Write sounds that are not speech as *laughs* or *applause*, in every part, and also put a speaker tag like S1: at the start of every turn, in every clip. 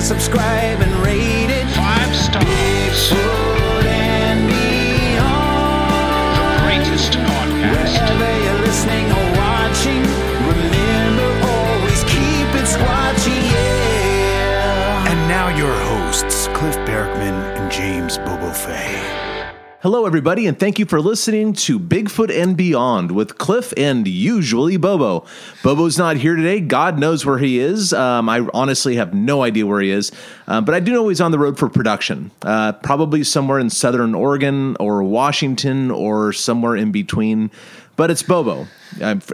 S1: Subscribe, and rate
S2: Hello, everybody, and thank you for listening to Bigfoot and Beyond with Cliff and usually Bobo. Bobo's not here today. God knows where he is. Um, I honestly have no idea where he is, um, but I do know he's on the road for production, uh, probably somewhere in southern Oregon or Washington or somewhere in between. But it's Bobo.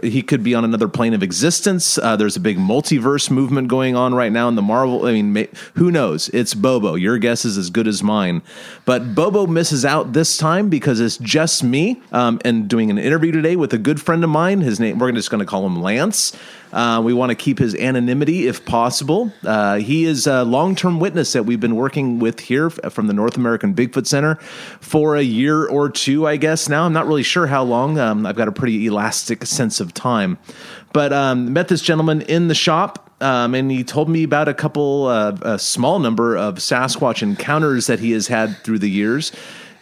S2: He could be on another plane of existence. Uh, there's a big multiverse movement going on right now in the Marvel. I mean, ma- who knows? It's Bobo. Your guess is as good as mine. But Bobo misses out this time because it's just me um, and doing an interview today with a good friend of mine. His name, we're just going to call him Lance. Uh, we want to keep his anonymity if possible. Uh, he is a long term witness that we've been working with here from the North American Bigfoot Center for a year or two, I guess now. I'm not really sure how long. Um, I've got a pretty elastic sense of time. But um, met this gentleman in the shop. Um, and he told me about a couple, uh, a small number of Sasquatch encounters that he has had through the years.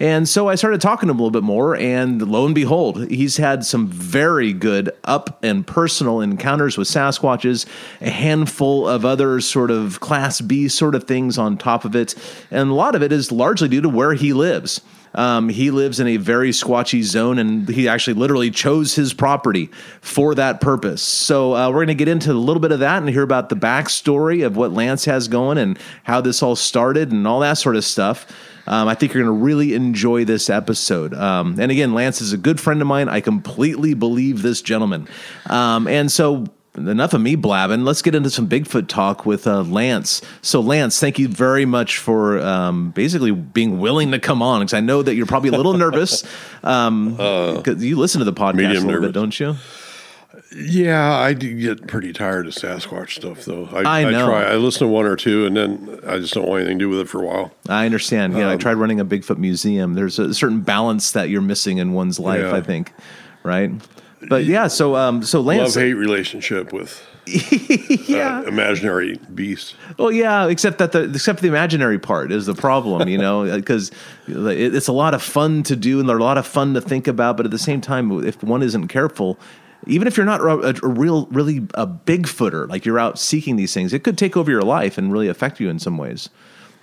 S2: And so I started talking to him a little bit more, and lo and behold, he's had some very good up and personal encounters with Sasquatches, a handful of other sort of Class B sort of things on top of it. And a lot of it is largely due to where he lives. Um, he lives in a very squatchy zone, and he actually literally chose his property for that purpose. So uh, we're going to get into a little bit of that and hear about the backstory of what Lance has going and how this all started and all that sort of stuff. Um, I think you're going to really enjoy this episode. Um, and again, Lance is a good friend of mine. I completely believe this gentleman. Um, and so, enough of me blabbing. Let's get into some Bigfoot talk with uh, Lance. So, Lance, thank you very much for um, basically being willing to come on because I know that you're probably a little nervous. Um, 'cause you listen to the podcast a little bit, don't you?
S3: Yeah, I do get pretty tired of Sasquatch stuff, though. I,
S2: I know.
S3: try. I listen to one or two, and then I just don't want anything to do with it for a while.
S2: I understand. Yeah, I
S3: Um,
S2: tried running a Bigfoot museum. There's a certain balance that you're missing in one's life,
S3: Yeah.
S2: I think. Right? But yeah, so um so Lance
S3: Love hate relationship with *laughs*
S2: yeah.
S3: uh, imaginary beasts.
S2: Well, yeah, except that the except the imaginary part is the problem, you know, *laughs* because it, it's a lot of fun to do and they're a lot of fun to think about, but at the same time, if one isn't careful, even if you're not a, a real, really a big footer, like you're out seeking these things, it could take over your life and really affect you in some ways.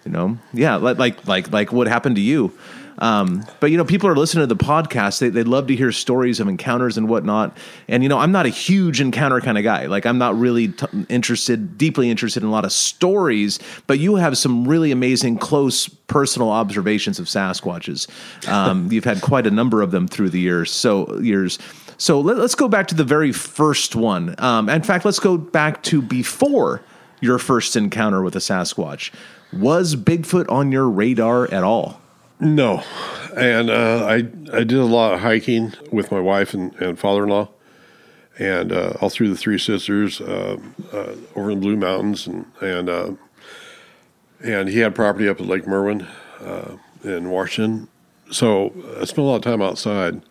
S2: You know, yeah, like like like what happened to you. Um, but you know, people are listening to the podcast. They they love to hear stories of encounters and whatnot. And you know, I'm not a huge encounter kind of guy. Like I'm not really t- interested, deeply interested in a lot of stories. But you have some really amazing, close, personal observations of Sasquatches. Um, you've had quite a number of them through the years. So years. So let, us go back to the very first one. Um, in fact, let's go back to before your first encounter with a Sasquatch. Was Bigfoot on your radar at all?
S3: No, and uh, I I did a lot of hiking with my wife and, and father in law, and uh, all through the Three Sisters, uh, uh, over in the Blue Mountains, and and uh, and he had property up at Lake Merwin uh, in Washington. So I spent a lot of time outside.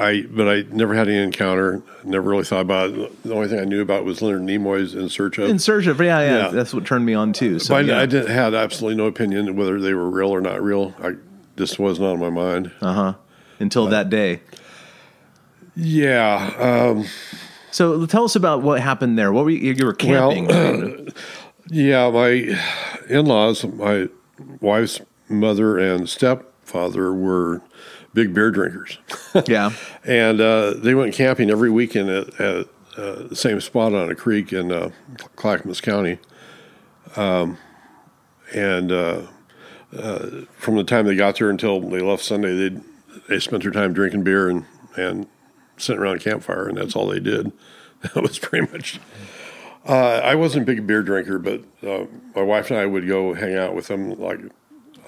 S3: I but I never had any encounter. Never really thought about it. The only thing I knew about was Leonard Nimoy's In Search of.
S2: In search of, yeah, yeah,
S3: Yeah.
S2: that's what turned me on too. So
S3: But I-
S2: yeah.
S3: I didn't had absolutely no opinion whether they were real or not real. I just was not on my mind. Uh-huh.
S2: Until that day.
S3: Yeah. Um,
S2: So tell us about what happened there. What were you, you were camping? *clears throat*
S3: yeah. My in laws, my wife's mother and stepfather were big beer drinkers. *laughs*
S2: yeah,
S3: and uh, they went camping every weekend at, at uh, the same spot on a creek in uh, Clackamas County. Um, and uh, uh, from the time they got there until they left Sunday, they they spent their time drinking beer and and sitting around a campfire, and that's all they did. *laughs* That was pretty much. Uh, I wasn't a big beer drinker, but uh, my wife and I would go hang out with them like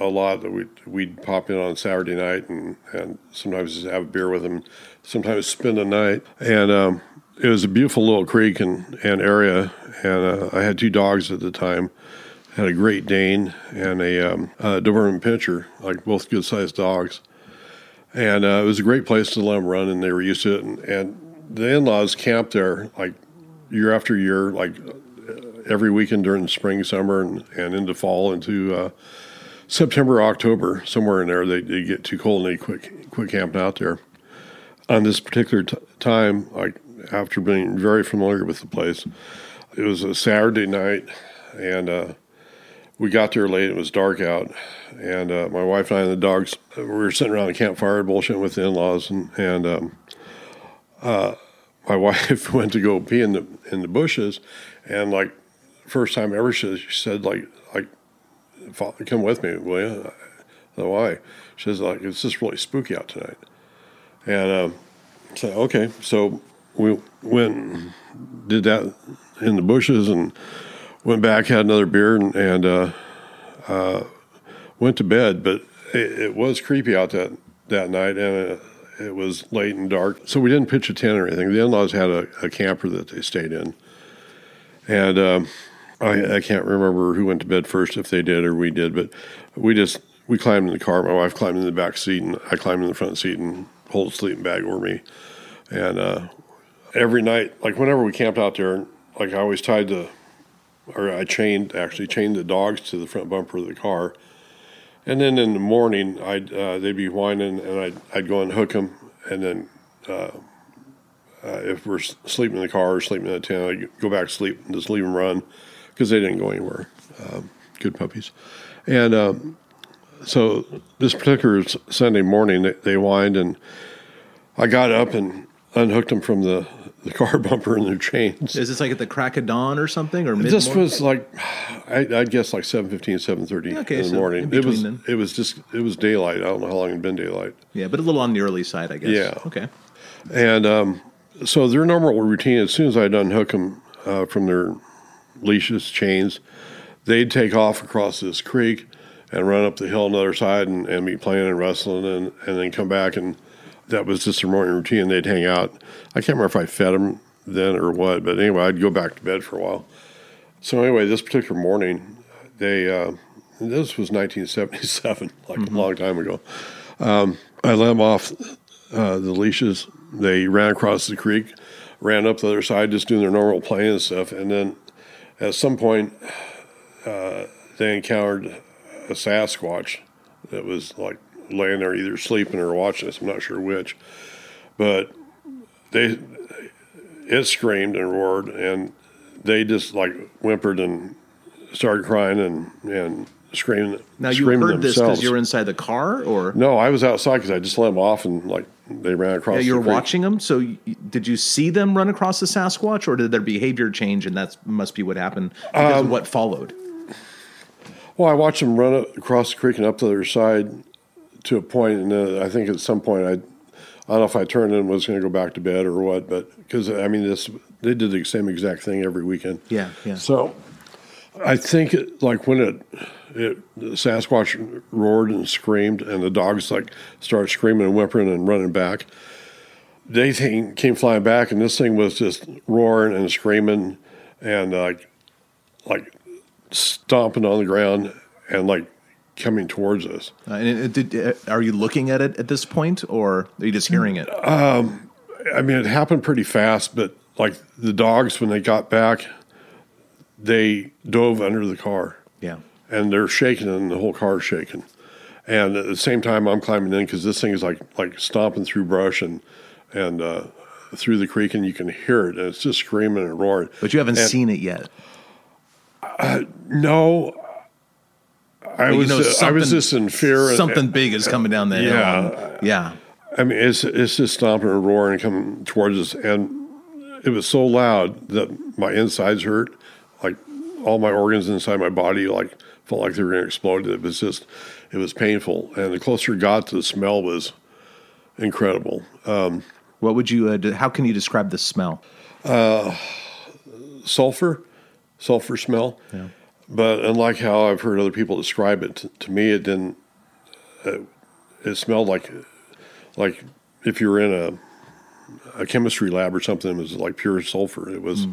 S3: a lot. That we'd, we'd pop in on Saturday night and, and sometimes just have a beer with them, sometimes spend the night. And um, it was a beautiful little creek and, and area. And uh, I had two dogs at the time. had a Great Dane and a, um, a Doberman Pinscher, like both good sized dogs. And uh, it was a great place to let them run, and they were used to it. And, and the in laws camped there like year after year, like every weekend during the spring, summer, and, and into fall, into uh, September, October, somewhere in there. They, they get too cold and they quit, quit camping out there. On this particular t- time, like after being very familiar with the place, it was a Saturday night, and uh, we got there late. It was dark out, and uh, my wife and I and the dogs we were sitting around the campfire bullshitting with the in-laws, and and um, uh, my *laughs* wife went to go pee in the in the bushes, and like first time ever, she, she said like like "Fa- come with me, will you? Said, Why? She like it's just really spooky out tonight, and um, said okay. So we went did that in the bushes and went back had another beer and, and uh, uh, went to bed. But it, it was creepy out that that night, and uh, it was late and dark. So we didn't pitch a tent or anything. The in-laws had a, a camper that they stayed in, and um, I, I can't remember who went to bed first, if they did or we did, but we just we climbed in the car. My wife climbed in the back seat, and I climbed in the front seat and pulled a sleeping bag over me. And uh, every night, like whenever we camped out there, like I always tied the, or I chained actually chained the dogs to the front bumper of the car. And then in the morning, I'd uh, they'd be whining, and I'd I'd go and hook them, and then uh, uh, if we're sleeping in the car or sleeping in the tent, I'd go back to sleep and just leave them run because they didn't go anywhere. Um, good puppies, and um, so this particular Sunday morning, they, they whined, and I got up and unhooked them from the, the *laughs* car bumper and their chains.
S2: Is this like at the crack of dawn or something, or mid?
S3: This was like, *sighs* I, I'd guess like 7.15, 7.30
S2: Okay,
S3: in the
S2: so
S3: morning.
S2: in
S3: it was
S2: then.
S3: it was just it was daylight. I don't know how long it'd been daylight.
S2: yeah, but a little on the early side, I guess.
S3: Yeah.
S2: Okay.
S3: And um, so their normal routine, as soon as I'd unhook them uh, from their leashes, chains, they'd take off across this creek and run up the hill on the other side and, and be playing and wrestling and, and then come back. And that was just their morning routine. They'd hang out. I can't remember if I fed them then or what, but anyway, I'd go back to bed for a while. So anyway, this particular morning, they uh, this was 1977, *laughs* like a long time ago. Um, I let them off uh, the leashes. They ran across the creek, ran up the other side, just doing their normal playing and stuff. And then at some point, uh, they encountered a Sasquatch that was like laying there, either sleeping or watching us. I'm not sure which, but they it screamed and roared, and they just like whimpered and started crying and and screaming.
S2: Now you
S3: screaming
S2: heard this because you were inside the car, or
S3: No, I was outside because I just let them off and like they ran across.
S2: yeah, you
S3: the
S2: were
S3: creek.
S2: watching them. So y- did you see them run across the Sasquatch, or did their behavior change, and that must be what happened because
S3: Um,
S2: of what followed?
S3: Well, I watched them run across the creek and up the other side to a point, and uh, I think at some point I, I don't know if I turned and was going to go back to bed or what, but because I mean this, they did the same exact thing every weekend.
S2: Yeah, yeah.
S3: So I think it, like when it, it the Sasquatch roared and screamed, and the dogs like started screaming and whimpering and running back. They came, came flying back, and this thing was just roaring and screaming, and like, like stomping on the ground and like coming towards us.
S2: Uh, and it, did, uh, are you looking at it at this point, or are you just hearing it?
S3: I mean, it happened pretty fast, but like the dogs, when they got back, they dove under the car.
S2: yeah.
S3: and they're shaking and the whole car's shaking. And at the same time, I'm climbing in because this thing is like like stomping through brush and and uh, through the creek, and you can hear it, and it's just screaming and roaring.
S2: But you haven't
S3: And-
S2: seen it yet.
S3: No, I
S2: you
S3: was
S2: know
S3: uh, I was just in fear. and-
S2: Something big is coming down the hill.
S3: Yeah.
S2: and- yeah.
S3: I mean, it's it's just stomping and roaring and coming towards us, and it was so loud that my insides hurt, all my organs inside my body like felt like they were going to explode. It was just, it was painful. And the closer it got, to the smell was incredible. Um,
S2: What would you? Uh, d- how can you describe the smell?
S3: sulfur, sulfur smell. But unlike how I've heard other people describe it, to, to me it didn't. Uh, it smelled like, like if you were in a, a chemistry lab or something, it was like pure sulfur. It was,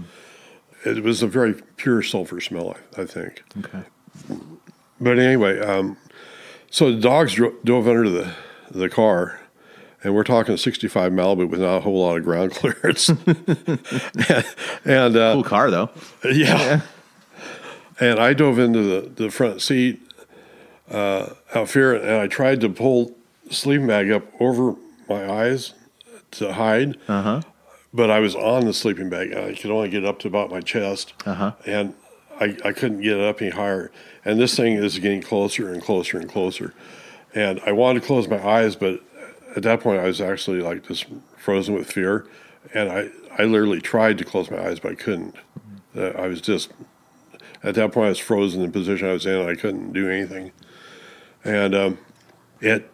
S3: it was a very pure sulfur smell. I, I think.
S2: Okay.
S3: But anyway, um, so the dogs dro- dove under the the car, and we're talking 65 Malibu with not a whole lot of ground *laughs* clearance. *laughs* and uh,
S2: Cool car though.
S3: yeah. And I dove into the, the front seat uh, out here, and I tried to pull the sleeping bag up over my eyes to hide.
S2: Uh-huh.
S3: But I was on the sleeping bag. I could only get up to about my chest.
S2: Uh-huh.
S3: And I, I couldn't get it up any higher. And this thing is getting closer and closer and closer. And I wanted to close my eyes, but at that point I was actually like just frozen with fear. And I, I literally tried to close my eyes, but I couldn't. Uh, I was just, at that point, I was frozen in the position I was in. And I couldn't do anything. And um, it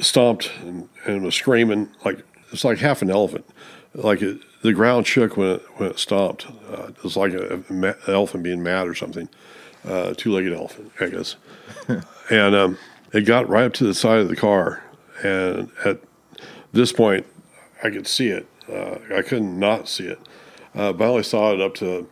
S3: stomped and, and was screaming like it's like half an elephant. Like it, the ground shook when it when it stomped. Uh, it was like a, a elephant being mad or something. Uh, two-legged elephant, I guess. *laughs* and um, it got right up to the side of the car, and at this point, I could see it. Uh, I couldn't not see it, uh, but I only saw it up to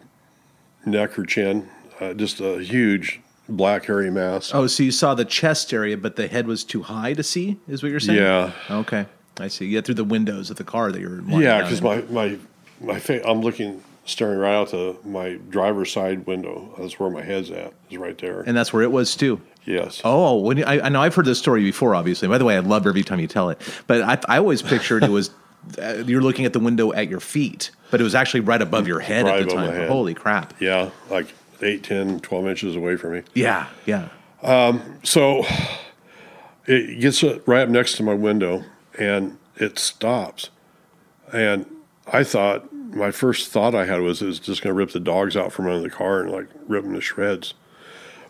S3: neck or chin. Uh, just a huge black hairy mass.
S2: Oh, so you saw the chest area, but the head was too high to see. Is what you're saying?
S3: Yeah.
S2: Okay, I see. Yeah, through the windows of the car that you're.
S3: Yeah, because my my my fa- I'm looking staring right out to my driver's side window. That's where my head's at. Is right there.
S2: and that's where it was too.
S3: yes.
S2: Oh, when you, I, I know I've heard this story before. Obviously, by the way, I love every time you tell it. But I, I always pictured it was *laughs* uh, you're looking at the window at your feet, but it was actually right above your head
S3: Right
S2: at the time. Holy crap!
S3: Yeah, like 8, 10, 12 inches away from me.
S2: Yeah, yeah.
S3: Um, So it gets right up next to my window and it stops. And I thought, my first thought I had was it was just going to rip the dogs out from under the car and like rip them to shreds.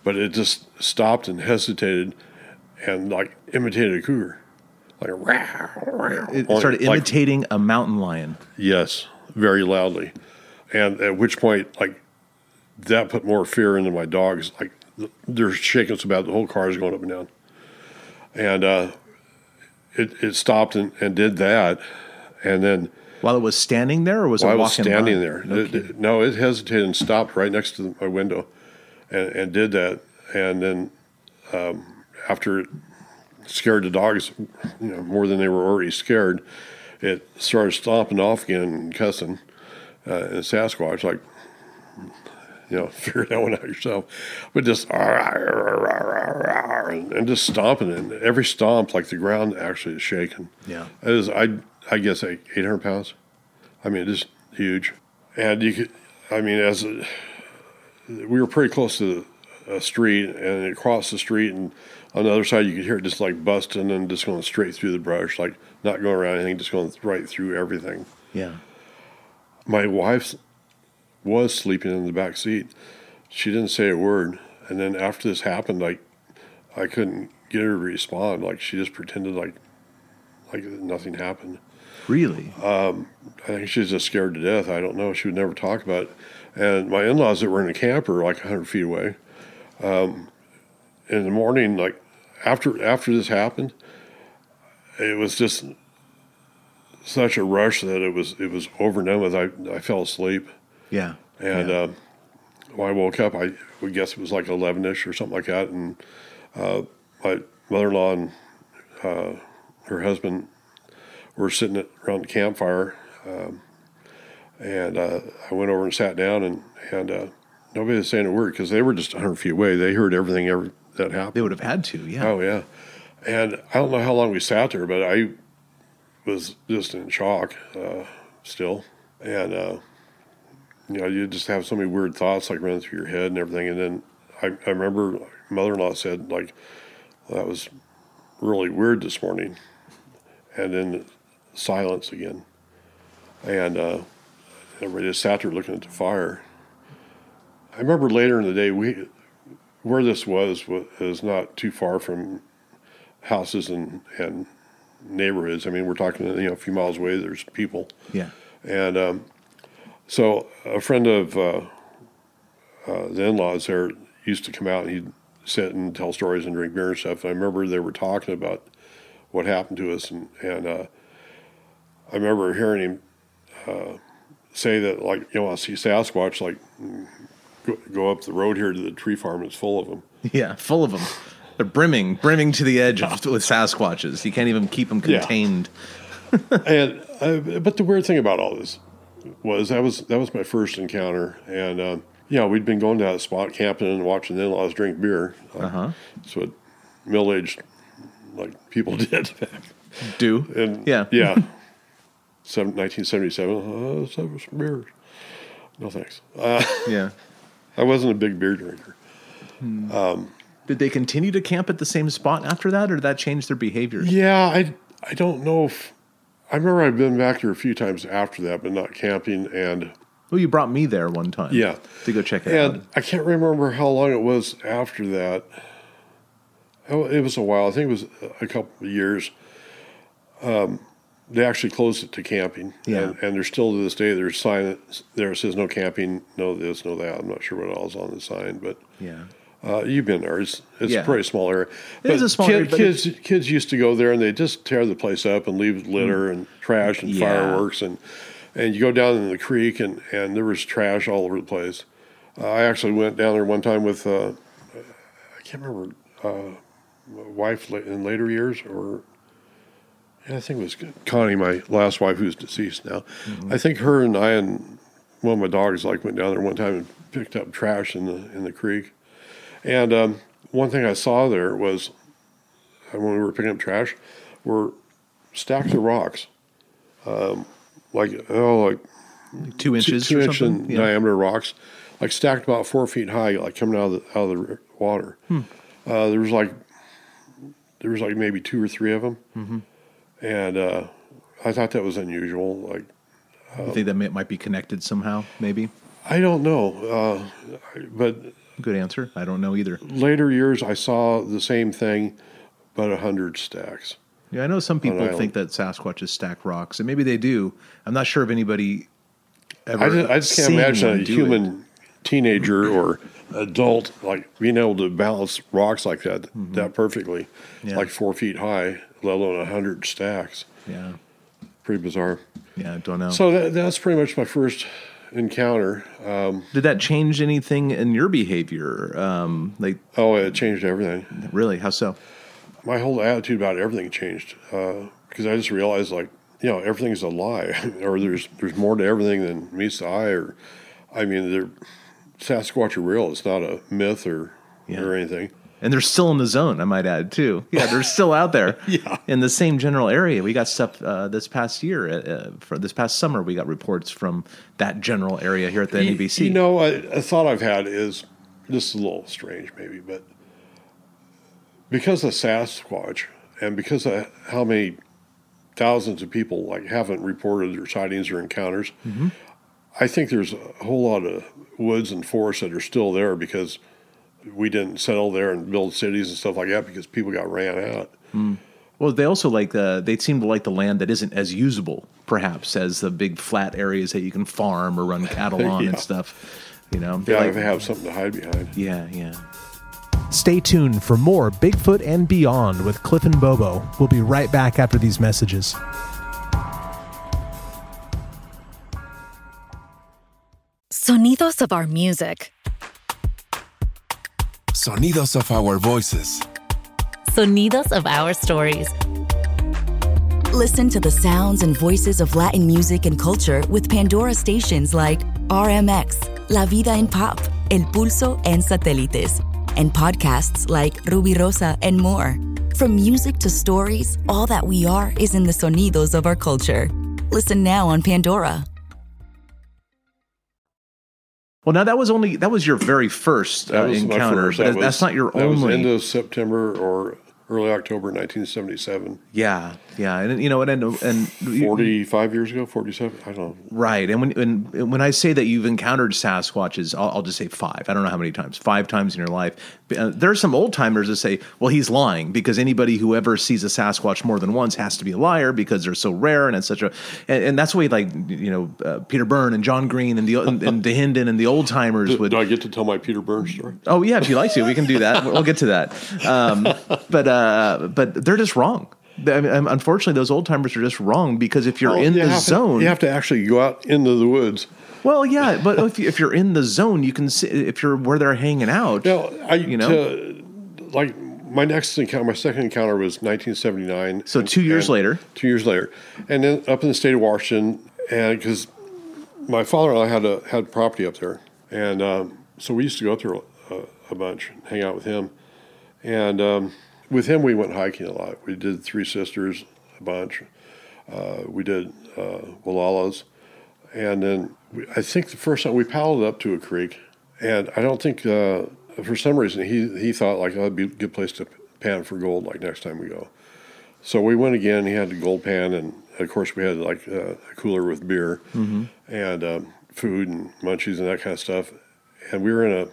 S3: But it just stopped and hesitated and like imitated a cougar. Like a wow, wow.
S2: It started
S3: like-
S2: imitating a mountain lion.
S3: Yes, very loudly. And at which point, like, that put more fear into my dogs. Like, they're shaking so bad, the whole car is going up and down. And uh, it, it stopped and, and did that. And then
S2: While it was standing there, or was
S3: while
S2: it
S3: I was standing
S2: by?
S3: there,
S2: No
S3: it- it- no, it hesitated and stopped right next to my window and, and did that. And then um, after it scared the dogs, you know, more than they were already scared, it started stomping off again and cussing. Uh, and Sasquatch, like, you know, *laughs* figure that one out yourself. But just, and, and just stomping. And every stomp, like the ground actually is shaking.
S2: Yeah.
S3: It is, I, I guess, like 800 pounds. I mean, just huge. And you could, I mean, as a, we were pretty close to a street, and it crossed the street, and on the other side, you could hear it just like busting and just going straight through the brush, like not going around anything, just going right through everything.
S2: Yeah.
S3: My wife was sleeping in the back seat. She didn't say a word, and then after this happened, like I couldn't get her to respond. Like she just pretended like like nothing happened.
S2: Really?
S3: I think she's just scared to death. I don't know. She would never talk about it. And my in laws that were in a camper like 100 feet away, um, in the morning, like after after this happened, it was just such a rush that it was it was over and with. I, I fell asleep.
S2: Yeah.
S3: And
S2: Yeah.
S3: uh, when I woke up, I would guess it was like 11 ish or something like that. And uh, my mother in law and uh, her husband were sitting around the campfire. Um, and uh, I went over and sat down, and, and uh, nobody was saying a word because they were just 100 feet away. They heard everything ever, that happened.
S2: they would have had to. Yeah.
S3: Oh yeah, and I don't know how long we sat there, but I was just in shock uh, still, and uh, you know you just have so many weird thoughts like running through your head and everything, and then I, I remember mother-in-law said like that was really weird this morning, and then silence again, and uh, everybody just sat there looking at the fire. I remember later in the day we where this was was not too far from houses and and neighborhoods. I mean, we're talking you know a few miles away. There's people,
S2: Yeah.
S3: and um, so a friend of uh, uh, the in-laws there used to come out and he'd sit and tell stories and drink beer and stuff. And I remember they were talking about what happened to us, and and uh, I remember hearing him uh, say that like you know I see Sasquatch like go, go up the road here to the tree farm. It's full of them.
S2: Yeah, full of them. They're brimming, brimming to the edge of, with Sasquatches. You can't even keep them
S3: Yeah.
S2: contained. *laughs*
S3: and uh, but the weird thing about all this was that was that was my first encounter, and um, yeah, we'd been going to that spot camping and watching the in-laws drink beer. Uh huh. That's what middle-aged like people *laughs* did.
S2: Do
S3: and
S2: yeah,
S3: yeah, *laughs* Seven, 1977. Uh, some beers. No thanks. Uh,
S2: yeah. *laughs*
S3: I wasn't a big beer drinker.
S2: Did they continue to camp at the same spot after that, or did that change their behavior?
S3: Yeah, I I don't know if I remember I've been back here a few times after that, but not camping and.
S2: Well, you brought me there one time.
S3: Yeah.
S2: to go check it
S3: And
S2: out.
S3: I can't remember how long it was after that. Oh, it was a while. I think it was a couple of years. Um, they actually closed it to camping.
S2: Yeah.
S3: And, and there's still to this day, there's sign that- there says no camping, no this, no that. I'm not sure what all's on the sign, but
S2: Yeah,
S3: uh, you've been there. It's, it's
S2: Yeah.
S3: a pretty small area.
S2: It is a small area, but
S3: kids, kids used to go there and they just tear the place up and leave litter and trash and
S2: Mm. Yeah.
S3: fireworks and and you go down in the creek and, and there was trash all over the place. Uh, I actually went down there one time with uh, I can't remember uh, my wife in later years or yeah, I think it was Connie, my last wife, who's deceased now.
S2: Mm-hmm.
S3: I think her and I and one of my dogs like went down there one time and picked up trash in the in the creek. And um, one thing I saw there was uh, when we were picking up trash were stacks of rocks, um, like oh like
S2: two
S3: two,
S2: inches,
S3: two inch in
S2: Yeah.
S3: diameter rocks, like stacked about four feet high, like coming out of the out of the water.
S2: Hmm.
S3: Uh, there was like there was like maybe two or three of them,
S2: Mm-hmm.
S3: and uh, I thought that was unusual. Like
S2: You think that might be connected somehow? Maybe.
S3: I don't know, uh, but
S2: Good answer. I don't know either.
S3: later years I saw the same thing, but a hundred stacks.
S2: Yeah, I know some people think that Sasquatches stack rocks, and maybe they do. I'm not sure if anybody ever.
S3: I just, I just can't imagine a human
S2: it.
S3: teenager or adult like being able to balance rocks like that that perfectly,
S2: Mm-hmm. Yeah.
S3: like four feet high, let alone a hundred stacks.
S2: Yeah,
S3: Pretty bizarre.
S2: yeah, I don't know.
S3: So that, that's pretty much my first encounter. Um,
S2: Did that change anything in your behavior? Um, like,
S3: oh, it changed everything.
S2: really? How so?
S3: My whole attitude about everything changed uh, because I just realized like you know everything's a lie, *laughs* or there's there's more to everything than meets the eye. Or I mean, they're, Sasquatch are real. It's not a myth or
S2: Yeah.
S3: or anything.
S2: And they're still in the zone, I might add, too. Yeah, they're still out there *laughs*
S3: Yeah.
S2: in the same general area. We got stuff uh, this past year, uh, uh, for this past summer, we got reports from that general area here at the
S3: You-
S2: NABC.
S3: You know, a, a thought I've had is this is a little strange, maybe, but because of Sasquatch and because of how many thousands of people like haven't reported their sightings or encounters,
S2: Mm-hmm.
S3: I think there's a whole lot of woods and forests that are still there because we didn't settle there and build cities and stuff like that because people got ran out. Hmm.
S2: Well, they also like the, they seem to like the land that isn't as usable, perhaps, as the big flat areas that you can farm or run *laughs* cattle on
S3: Yeah.
S2: and stuff. You know? They
S3: Yeah,
S2: like-
S3: they have something to hide behind.
S2: yeah, yeah.
S4: Stay tuned for more Bigfoot and Beyond with Cliff and Bobo. We'll be right back after these messages.
S5: Sonidos of our music.
S6: Sonidos of our voices.
S7: Sonidos of our stories.
S5: Listen to the sounds and voices of Latin music and culture with Pandora stations like RMX, La Vida en Pop, El Pulso, and Satélites, and podcasts like Ruby Rosa and more. From music to stories, all that we are is in the sonidos of our culture. Listen now on Pandora.
S2: Well, now that was only, that was your very first uh,
S3: was
S2: encounter,
S3: first. That
S2: that's not your
S3: that was end of September or early October 1977.
S2: Yeah. Yeah, and you know, and and, and
S3: Forty-five years ago, forty-seven. I don't know.
S2: Right, and when when when I say that you've encountered Sasquatches, I'll, I'll just say five. I don't know how many times. Five times in your life. Uh, there are some old timers that say, "Well, he's lying," because anybody who ever sees a Sasquatch more than once has to be a liar because they're so rare and etc. And, and that's the way, like you know, uh, Peter Byrne and John Green and the and, and Dahinden and the old timers would.
S3: do I get to tell my Peter Byrne's story?
S2: Oh yeah, if you like to, we can do that. we'll get to that. Um, but uh, but they're just wrong. I mean, unfortunately, those old timers are just wrong because if you're
S3: Well,
S2: in
S3: you
S2: the
S3: have to-
S2: zone,
S3: you have to actually go out into the woods.
S2: well, yeah, but if, you, if you're in the zone, you can see if you're where they're hanging out.
S3: Now, I
S2: you know,
S3: to- like my next encounter, my second encounter was 1979.
S2: So two years later.
S3: Two years later, and then up in the state of Washington, and because my father-in-law had a had property up there, and um, so we used to go up there a, a bunch, hang out with him, and um, with him we went hiking a lot. We did Three Sisters a bunch. Uh, we did uh, Wallowas, and then we, I think the first time we paddled up to a creek, and I don't think uh, for some reason he he thought like oh, that'd be a good place to pan for gold like next time we go. So we went again. He had a gold pan, and of course we had like uh, a cooler with beer
S2: Mhm.
S3: and um, food and munchies and that kind of stuff. And we were in a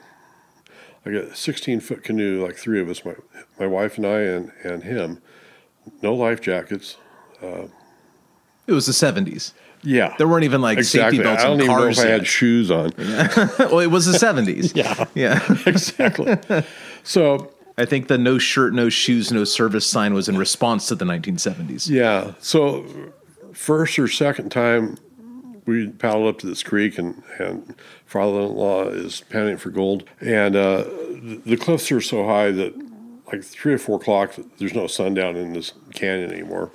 S3: like a 16 foot canoe, like three of us, my my wife and I and and him. No life jackets. Uh,
S2: it was the '70s.
S3: Yeah,
S2: there weren't even like
S3: exactly.
S2: safety belts
S3: I don't even know
S2: cars
S3: if I had shoes on. *laughs*
S2: well, it was the '70s. *laughs*
S3: yeah,
S2: yeah, *laughs*
S3: exactly. So
S2: I think the "no shirt, no shoes, no service" sign was in response to the 1970s.
S3: Yeah. So first or second time we paddled up to this creek and, and father-in-law is panning for gold. And uh, the, the cliffs are so high that like three or four o'clock, there's no sundown in this canyon anymore.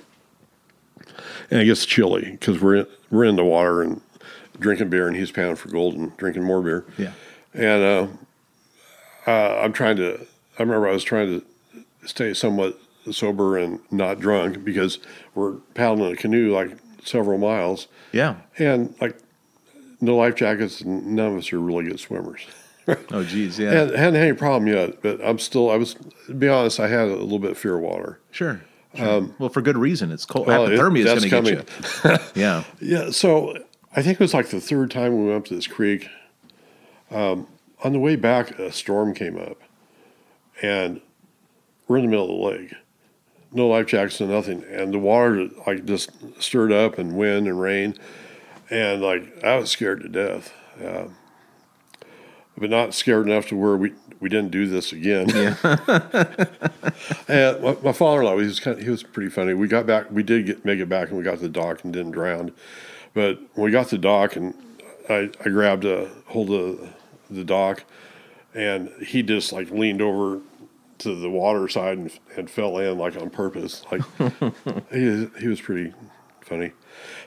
S3: And it gets chilly because we're in, we're in the water and drinking beer and he's panning for gold and drinking more beer.
S2: Yeah.
S3: And uh, uh, I'm trying to, I remember I was trying to stay somewhat sober and not drunk because we're paddling a canoe like several miles.
S2: Yeah.
S3: And like no life jackets none of us are really good swimmers. *laughs*
S2: Oh, geez, yeah.
S3: Hadn't, hadn't had any problem yet, but I'm still, I was, to be honest, I had a little bit of fear of water.
S2: Sure. sure.
S3: Um,
S2: well, for good reason. It's cold.
S3: well, it-
S2: Hypothermia is going to get
S3: coming.
S2: you. *laughs* yeah.
S3: Yeah, so I think it was like the third time we went up to this creek. Um, on the way back, a storm came up, and we're in the middle of the lake. No life jackets and nothing, and the water like just stirred up and wind and rain, and like I was scared to death, uh, but not scared enough to where we we didn't do this again. *laughs* and my, my father-in-law, he was kind of, he was pretty funny. We got back, we did get make it back, and we got to the dock and didn't drown. But when we got to the dock, and I, I grabbed a hold of the dock, and he just like leaned over to the water side and, and fell in like on purpose. Like *laughs* he he was pretty funny.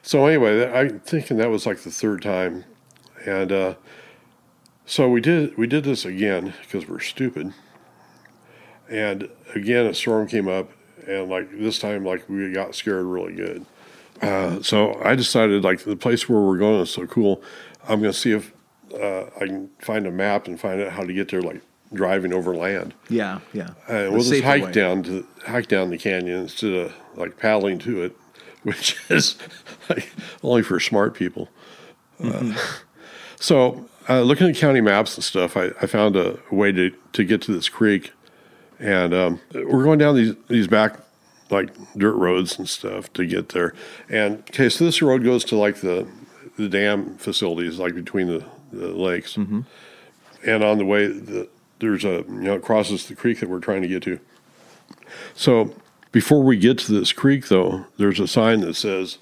S3: So anyway, I'm thinking that was like the third time, and uh, so we did we did this again because we're stupid. And again, a storm came up, and like this time, like we got scared really good. Uh, so I decided, like the place where we're going is so cool. I'm going to see if uh, I can find a map and find out how to get there, like driving over land.
S2: Yeah. Yeah. The
S3: we'll just hike
S2: way.
S3: down to hike down the canyon instead of like paddling to it, *laughs* which is like only for smart people. Uh, *laughs* so, uh, looking at county maps and stuff, I, I found a way to, to get to this creek, and um, we're going down these these back like dirt roads and stuff to get there. And okay, so this road goes to like the the dam facilities, like between the, the lakes, and on the way the, there's a you know it crosses the creek that we're trying to get to. So before we get to this creek, though, there's a sign that says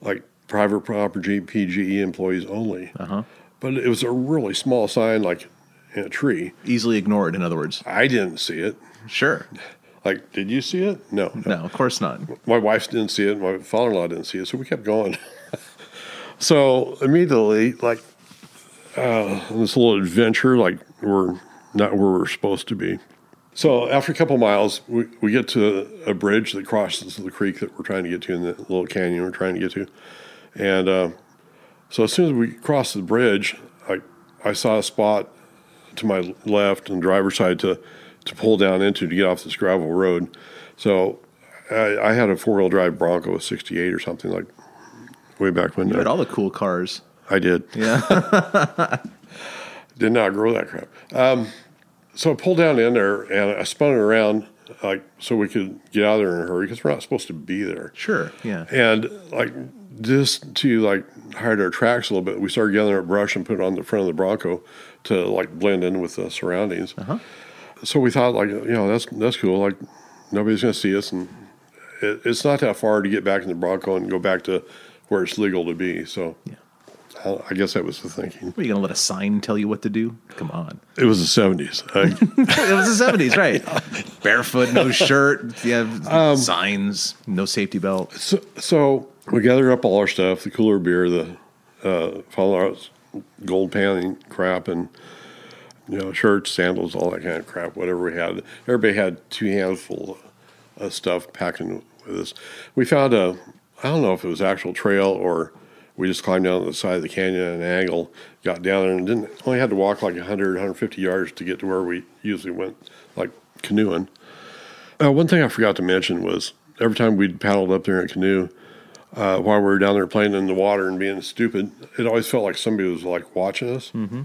S3: like private property PGE employees only.
S2: Uh-huh.
S3: But it was a really small sign, like in a tree.
S2: Easily ignored, in other words.
S3: I didn't see it.
S2: Sure.
S3: Like, did you see it? No.
S2: No, of course not.
S3: My wife didn't see it. My father-in-law didn't see it. So we kept going. *laughs* so immediately, like uh, this little adventure, like we're not where we're supposed to be. So after a couple miles, we, we get to a bridge that crosses the creek that we're trying to get to in the little canyon we're trying to get to. And uh, so as soon as we crossed the bridge, I, I saw a spot to my left and driver's side to, to pull down into to get off this gravel road. So I, I had a four wheel drive Bronco, a '68 or something like way back when.
S2: You had all the cool cars.
S3: I did.
S2: Yeah. *laughs*
S3: did not grow that crap. Um, so I pulled down in there and I spun it around like so we could get out of there in a hurry because we're not supposed to be there.
S2: Sure. Yeah.
S3: And like just to like hide our tracks a little bit, we started gathering up brush and put it on the front of the Bronco to like blend in with the surroundings.
S2: Uh-huh.
S3: So we thought like you know that's that's cool. Like nobody's going to see us, and it, it's not that far to get back in the Bronco and go back to where it's legal to be. So I, I guess that was the thinking.
S2: Were you gonna let a sign tell you what to do? Come on.
S3: It was the seventies. *laughs* I,
S2: it was the seventies, right? *laughs* Barefoot, no *laughs* shirt. Yeah.
S3: Um,
S2: signs, no safety belt.
S3: So, so we gathered up all our stuff: the cooler beer, the uh, Fallout gold panning crap, and you know shirts, sandals, all that kind of crap. Whatever we had, everybody had two handfuls of stuff packing with us. We found a, I don't know if it was actual trail or we just climbed down the side of the canyon at an angle, got down there, and didn't only had to walk like 100, 150 yards to get to where we usually went, like canoeing. Uh, one thing I forgot to mention was every time we'd paddled up there in a canoe, uh, while we were down there playing in the water and being stupid, it always felt like somebody was like watching us.
S2: Mm-hmm.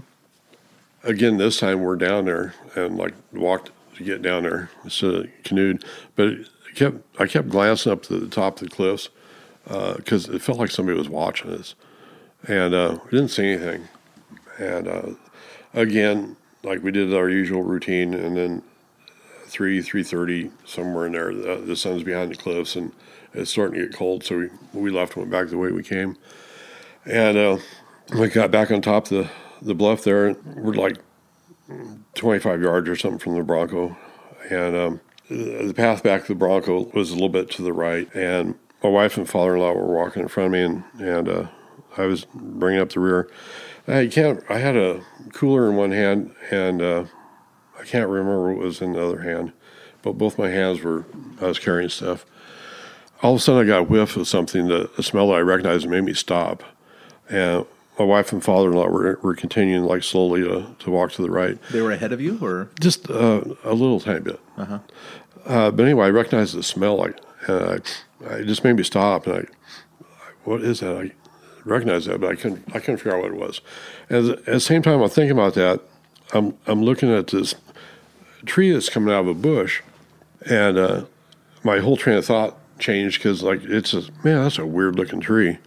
S3: Again, this time we're down there and like walked to get down there instead of canoed, but it kept I kept glancing up to the top of the cliffs because it felt like somebody was watching us, and uh, we didn't see anything. And uh, again, like we did our usual routine, and then three three thirty somewhere in there, the, the sun's behind the cliffs, and it's starting to get cold. So we we left, and went back the way we came, and uh, we got back on top of the the bluff there. We're like twenty five yards or something from the Bronco, and um, the path back to the Bronco was a little bit to the right, and my wife and father-in-law were walking in front of me, and and uh, I was bringing up the rear. I can't. I had a cooler in one hand, and uh, I can't remember what was in the other hand, but both my hands were. I was carrying stuff. All of a sudden, I got a whiff of something that a smell that I recognized made me stop. And my wife and father-in-law were, were continuing like slowly to, to walk to the right,
S2: They were ahead of you, or
S3: just uh, a little tiny bit.
S2: uh-huh.
S3: Uh, but anyway, I recognized the smell, like, and I, I it just made me stop. And I, what is that? I recognized that, but I couldn't, I couldn't figure out what it was. And at the same time, I'm thinking about that. I'm, I'm looking at this tree that's coming out of a bush, and uh, my whole train of thought changed because, like, it's a man, that's a weird looking tree,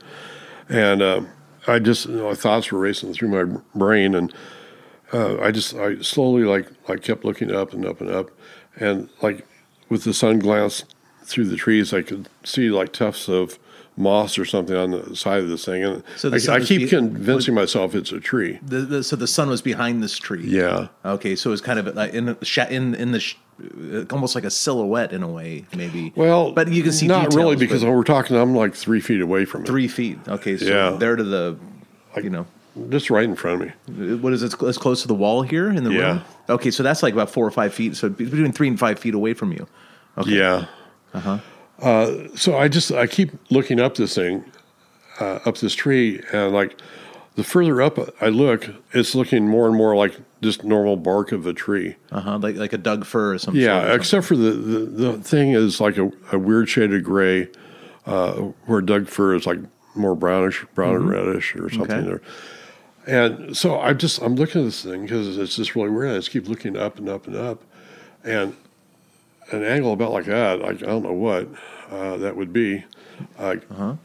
S3: and uh, I just, you know, my thoughts were racing through my brain, and uh, I just, I slowly, like, like kept looking up and up and up, and like with the sun glance through the trees, I could see like tufts of moss or something on the side of this thing, and
S2: So
S3: I, I keep
S2: be-
S3: convincing myself it's a tree.
S2: The, the, so the sun was behind this tree.
S3: Yeah.
S2: Okay, so it was kind of like in the in in the sh- almost like a silhouette in a way, maybe.
S3: Well,
S2: but you can see
S3: not really because when we're talking, I'm like three feet away from it.
S2: three feet. Okay, so
S3: Yeah.
S2: there to the, you know,
S3: just right in front of
S2: me. What is it? As close to the wall here in the
S3: Yeah.
S2: room? Okay, so that's like about four or five feet. So between three and five feet away from you. Okay.
S3: Yeah.
S2: Uh-huh.
S3: Uh, so I just I keep looking up this thing, uh, up this tree, and like the further up I look, it's looking more and more like just normal bark of a tree.
S2: Uh huh. Like like a Doug fir or something.
S3: Yeah, except for the, the the thing is like a, a weird shade of gray, uh, where Doug fir is like more brownish, brown and
S2: Mhm.
S3: reddish or something
S2: Okay.
S3: there. And so I just I'm looking at this thing because it's just really weird. I just keep looking up and up and up, and an angle about like that, like I don't know what uh, that would be. Like
S2: Uh-huh.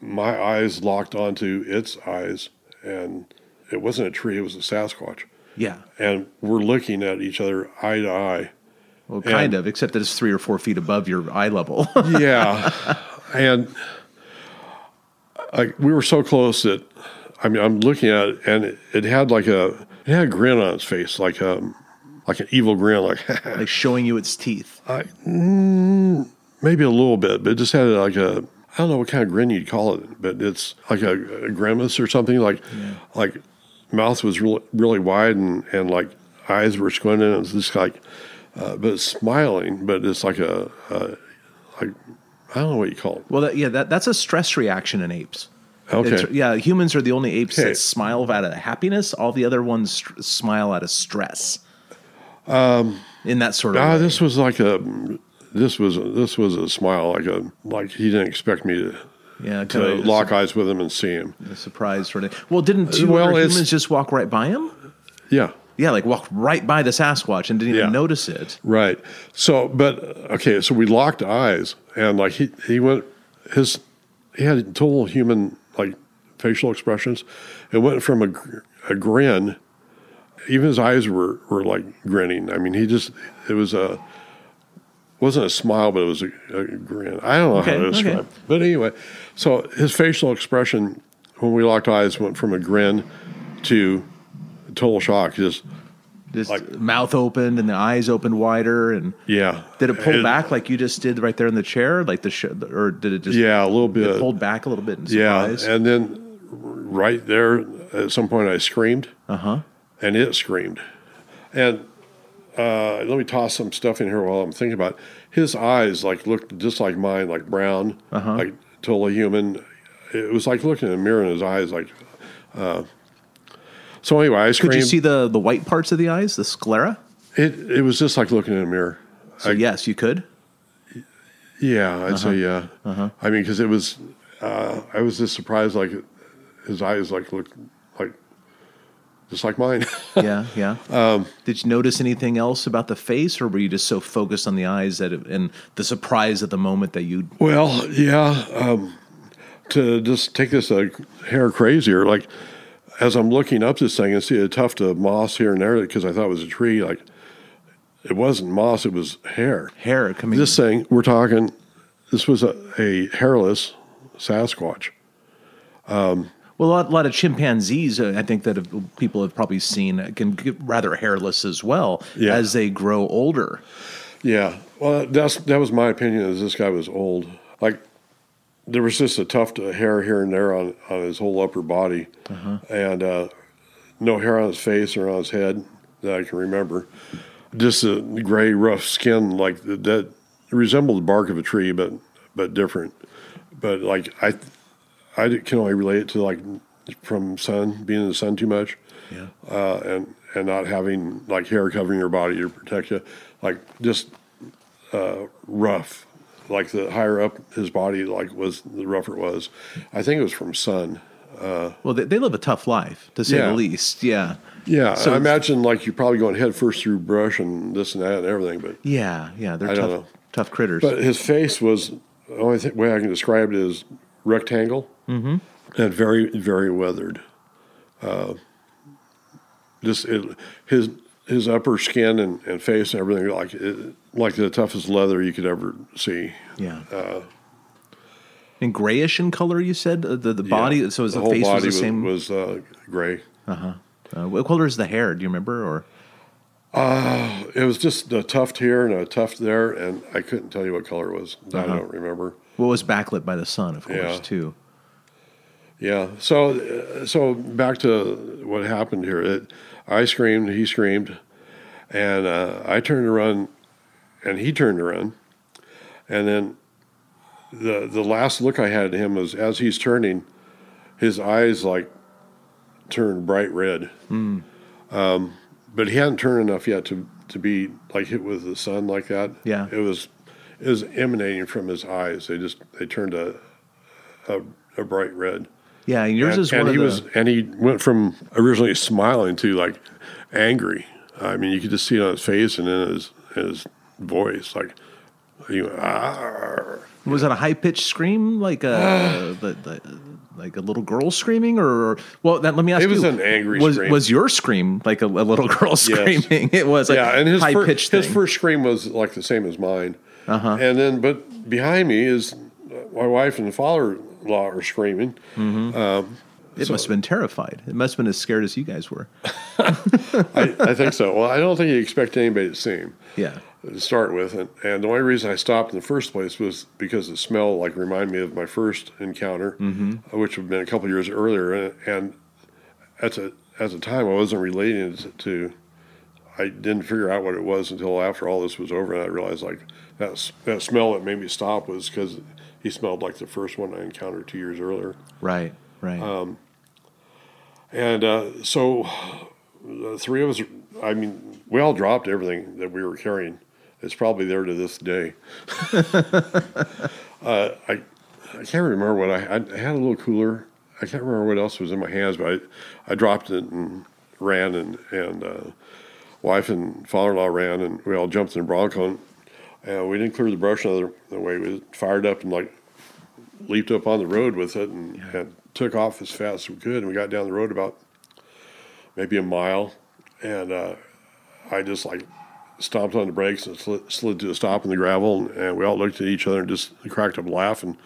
S3: my eyes locked onto its eyes, and it wasn't a tree; it was a Sasquatch.
S2: Yeah.
S3: and we're looking at each other eye to eye.
S2: Well, kind of, except that it's three or four feet above your eye level. *laughs*
S3: yeah, and like we were so close that I mean I'm looking at it and it, it had like a it had a grin on its face like um like an evil grin like *laughs*
S2: like showing you its teeth.
S3: I, mm, maybe a little bit, but it just had like a I don't know what kind of grin you'd call it, but it's like a, a grimace or something like like mouth was really really wide and and like eyes were squinting and it's just like uh, but it's smiling, but it's like a, a like I don't know what you call it.
S2: Well, that, yeah, that, that's a stress reaction in apes.
S3: Okay.
S2: It's- yeah, humans are the only apes
S3: Okay.
S2: that smile out of happiness. All the other ones st- smile out of stress.
S3: Um,
S2: in that sort of way.
S3: this was like a this was this was a smile like a like he didn't expect me to
S2: Yeah,
S3: to
S2: kinda
S3: lock eyes with him and see him.
S2: A surprise sort of. Well, didn't two
S3: Well,
S2: other humans just walk right by him?
S3: Yeah.
S2: Yeah, like walked right by the Sasquatch and didn't
S3: Yeah.
S2: even notice it.
S3: Right. So, but okay, so we locked eyes, and like he he went his he had total human like facial expressions. It went from a a grin, even his eyes were were like grinning. I mean, he just it was a wasn't a smile, but it was a, a grin. I don't know
S2: Okay,
S3: how to
S2: okay.
S3: describe. it. But anyway, so his facial expression when we locked eyes went from a grin to total shock. Just
S2: Just mouth opened and the eyes opened wider, and
S3: yeah.
S2: did it pull
S3: And-
S2: back like you just did right there in the chair, like the sh- or did it just
S3: Yeah, a little bit.
S2: It pulled back a little bit in
S3: Yeah, and then right there at some point I screamed.
S2: Uh huh.
S3: And it screamed. And uh, let me toss some stuff in here while I'm thinking about it. His eyes like looked just like mine, like brown,
S2: Uh-huh.
S3: like totally human. It was like looking in a mirror in his eyes, like. Uh, so anyway, I screamed.
S2: Could you see the the white parts of the eyes, the sclera?
S3: it? It was just like looking in a mirror.
S2: So yes, you could.
S3: Yeah, I'd say yeah.
S2: Uh-huh.
S3: I mean, because it was, uh, I was just surprised. Like his eyes, like looked just like mine. *laughs*
S2: yeah, yeah.
S3: Um,
S2: Did you notice anything else about the face, or were you just so focused on the eyes that it, and the surprise at the moment that you?
S3: Well, yeah. Um, to just take this a hair crazier, like as I'm looking up this thing and see a tuft of moss here and there because I thought it was a tree, like it wasn't moss, it was hair.
S2: Hair coming.
S3: This thing, we're talking, this was a, a hairless Sasquatch. Um,
S2: Well, a lot, a lot of chimpanzees, uh, I think that have, people have probably seen, uh, can get rather hairless as well
S3: Yeah.
S2: as they grow older.
S3: Yeah. Well, that's that was my opinion. Is this guy was old. Like there was just a tuft of hair here and there on on his whole upper body,
S2: Uh-huh.
S3: and uh, no hair on his face or on his head that I can remember. Just a gray, rough skin, like that, that resembled the bark of a tree, but but different. But like I, I can only relate it to like from sun being in the sun too much
S2: Yeah.
S3: uh, and and not having like hair covering your body to protect you, like just uh, rough. Like the higher up his body, like was the rougher it was. I think it was from sun. Uh,
S2: Well, they, they live a tough life, to say
S3: Yeah.
S2: the least. Yeah.
S3: yeah,
S2: So
S3: I imagine like you're probably going head first through brush and this and that and everything. But
S2: Yeah, yeah, they're
S3: I
S2: tough, tough critters.
S3: but his face was the only th- way I can describe it is rectangle
S2: mm-hmm.
S3: and very very weathered. Uh, just it, his his upper skin and, and face and everything like it, like the toughest leather you could ever see.
S2: Yeah.
S3: Uh,
S2: and grayish in color, you said uh, the the body.
S3: yeah.
S2: So his
S3: the
S2: the
S3: whole
S2: face was the same.
S3: was, uh, gray.
S2: uh-huh. Uh What color is the hair? Do you remember? Or
S3: Uh, it was just a tuft here and a tuft there, and I couldn't tell you what color it was. I
S2: Uh-huh.
S3: don't remember.
S2: what was backlit by the sun, of course,
S3: Yeah.
S2: too.
S3: Yeah. So, so back to what happened here. It, I screamed, he screamed, and uh, I turned to run, and he turned to run, and then the the last look I had at him was as he's turning, his eyes like turned bright red.
S2: Mm.
S3: Um, but he hadn't turned enough yet to to be like hit with the sun like that.
S2: Yeah.
S3: It was it was emanating from his eyes. They just they turned a a, a bright red.
S2: Yeah, and yours
S3: and,
S2: is one
S3: and
S2: of
S3: he
S2: the.
S3: was and he went from originally smiling to like angry. I mean, you could just see it on his face and in his his voice, like he went, "Arr."
S2: Was that a high pitched scream, like a *sighs* the, the, like a little girl screaming, or well? That, let me ask you.
S3: It
S2: you.
S3: was an angry
S2: was,
S3: scream.
S2: Was your scream like a, a little *laughs* girl screaming? It was like
S3: yeah, and his
S2: high
S3: fir-
S2: pitched.
S3: his first scream was like the same as mine.
S2: Uh-huh.
S3: And then, but behind me is my wife and father-in-law are screaming.
S2: Mhm.
S3: Um,
S2: It
S3: so-
S2: must have been terrified. It must have been as scared as you guys were. *laughs*
S3: I, I think so. Well, I don't think you expect anybody to see him.
S2: Yeah.
S3: To start with, and, and the only reason I stopped in the first place was because the smell like reminded me of my first encounter,
S2: Mhm.
S3: uh, which had been a couple years earlier, and, and at the at the time I wasn't relating it to. I didn't figure out what it was until after all this was over, and I realized like that that smell that made me stop was because he smelled like the first one I encountered two years earlier.
S2: Right. Right.
S3: Um, and uh, so the three of us, I mean, we all dropped everything that we were carrying It's probably there to this day. *laughs* uh, I I can't remember what I, I had. A little cooler. I can't remember what else was in my hands, but I, I dropped it and ran, and and uh, wife and father-in-law ran, and we all jumped in a Bronco, and, and we didn't clear the brush another the way. We fired up and like leaped up on the road with it, and, and took off as fast as we could, and we got down the road about maybe a mile, and uh, I just like stomped on the brakes and slid, slid to a stop in the gravel, and, and we all looked at each other and just cracked up laughing.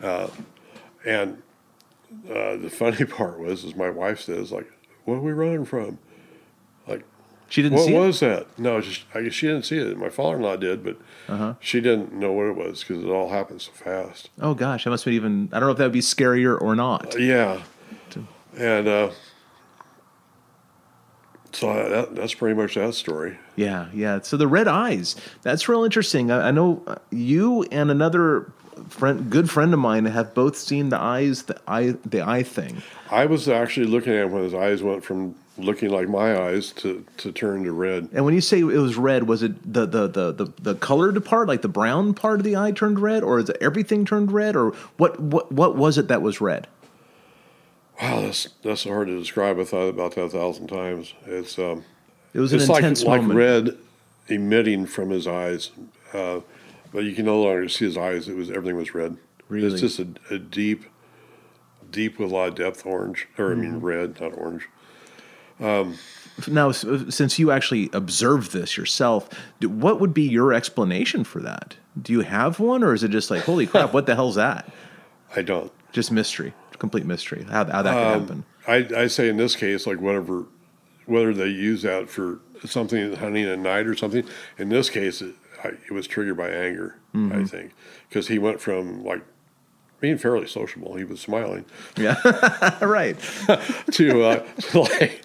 S3: and uh, and uh, the *laughs* funny part was, is my wife says like, "What are we running from?"
S2: She didn't
S3: what
S2: see it?
S3: was that? No, just, I guess she didn't see it. My father-in-law did, but
S2: Uh-huh.
S3: she didn't know what it was because it all happened so fast.
S2: Oh gosh, that must be even. I don't know if that would be scarier or not.
S3: Yeah, and uh, so that, that's pretty much that story.
S2: Yeah, yeah. So the red eyes, that's real interesting. I, I know uh, you and another friend, good friend of mine, have both seen the eyes, the eye, the eye thing.
S3: I was actually looking at him when his eyes went from looking like my eyes to, to turn to red.
S2: And when you say it was red, was it the the, the the the colored part, like the brown part of the eye turned red, or is it everything turned red, or what what what was it that was red?
S3: Wow, that's that's hard to describe. I thought about that a thousand times. It's um,
S2: It was an
S3: it's
S2: intense
S3: like,
S2: moment.
S3: like red emitting from his eyes, uh, but you can no longer see his eyes. It was everything was red.
S2: Really?
S3: It's just a, a deep, deep with a lot of depth orange, or I mean
S2: Mm-hmm.
S3: red, not orange. Um,
S2: Now, since you actually observed this yourself, what would be your explanation for that? Do you have one, or is it just like, holy *laughs* crap, what the hell's that?
S3: I don't.
S2: Just mystery, complete mystery. How, how that could
S3: Um,
S2: happen?
S3: I, I say in this case, like whatever, whether they use that for something hunting at night or something. In this case, it, I, it was triggered by anger. I
S2: Mhm.
S3: think because he went from like being fairly sociable, he was smiling,
S2: Yeah, *laughs* right. *laughs*
S3: to, uh, to like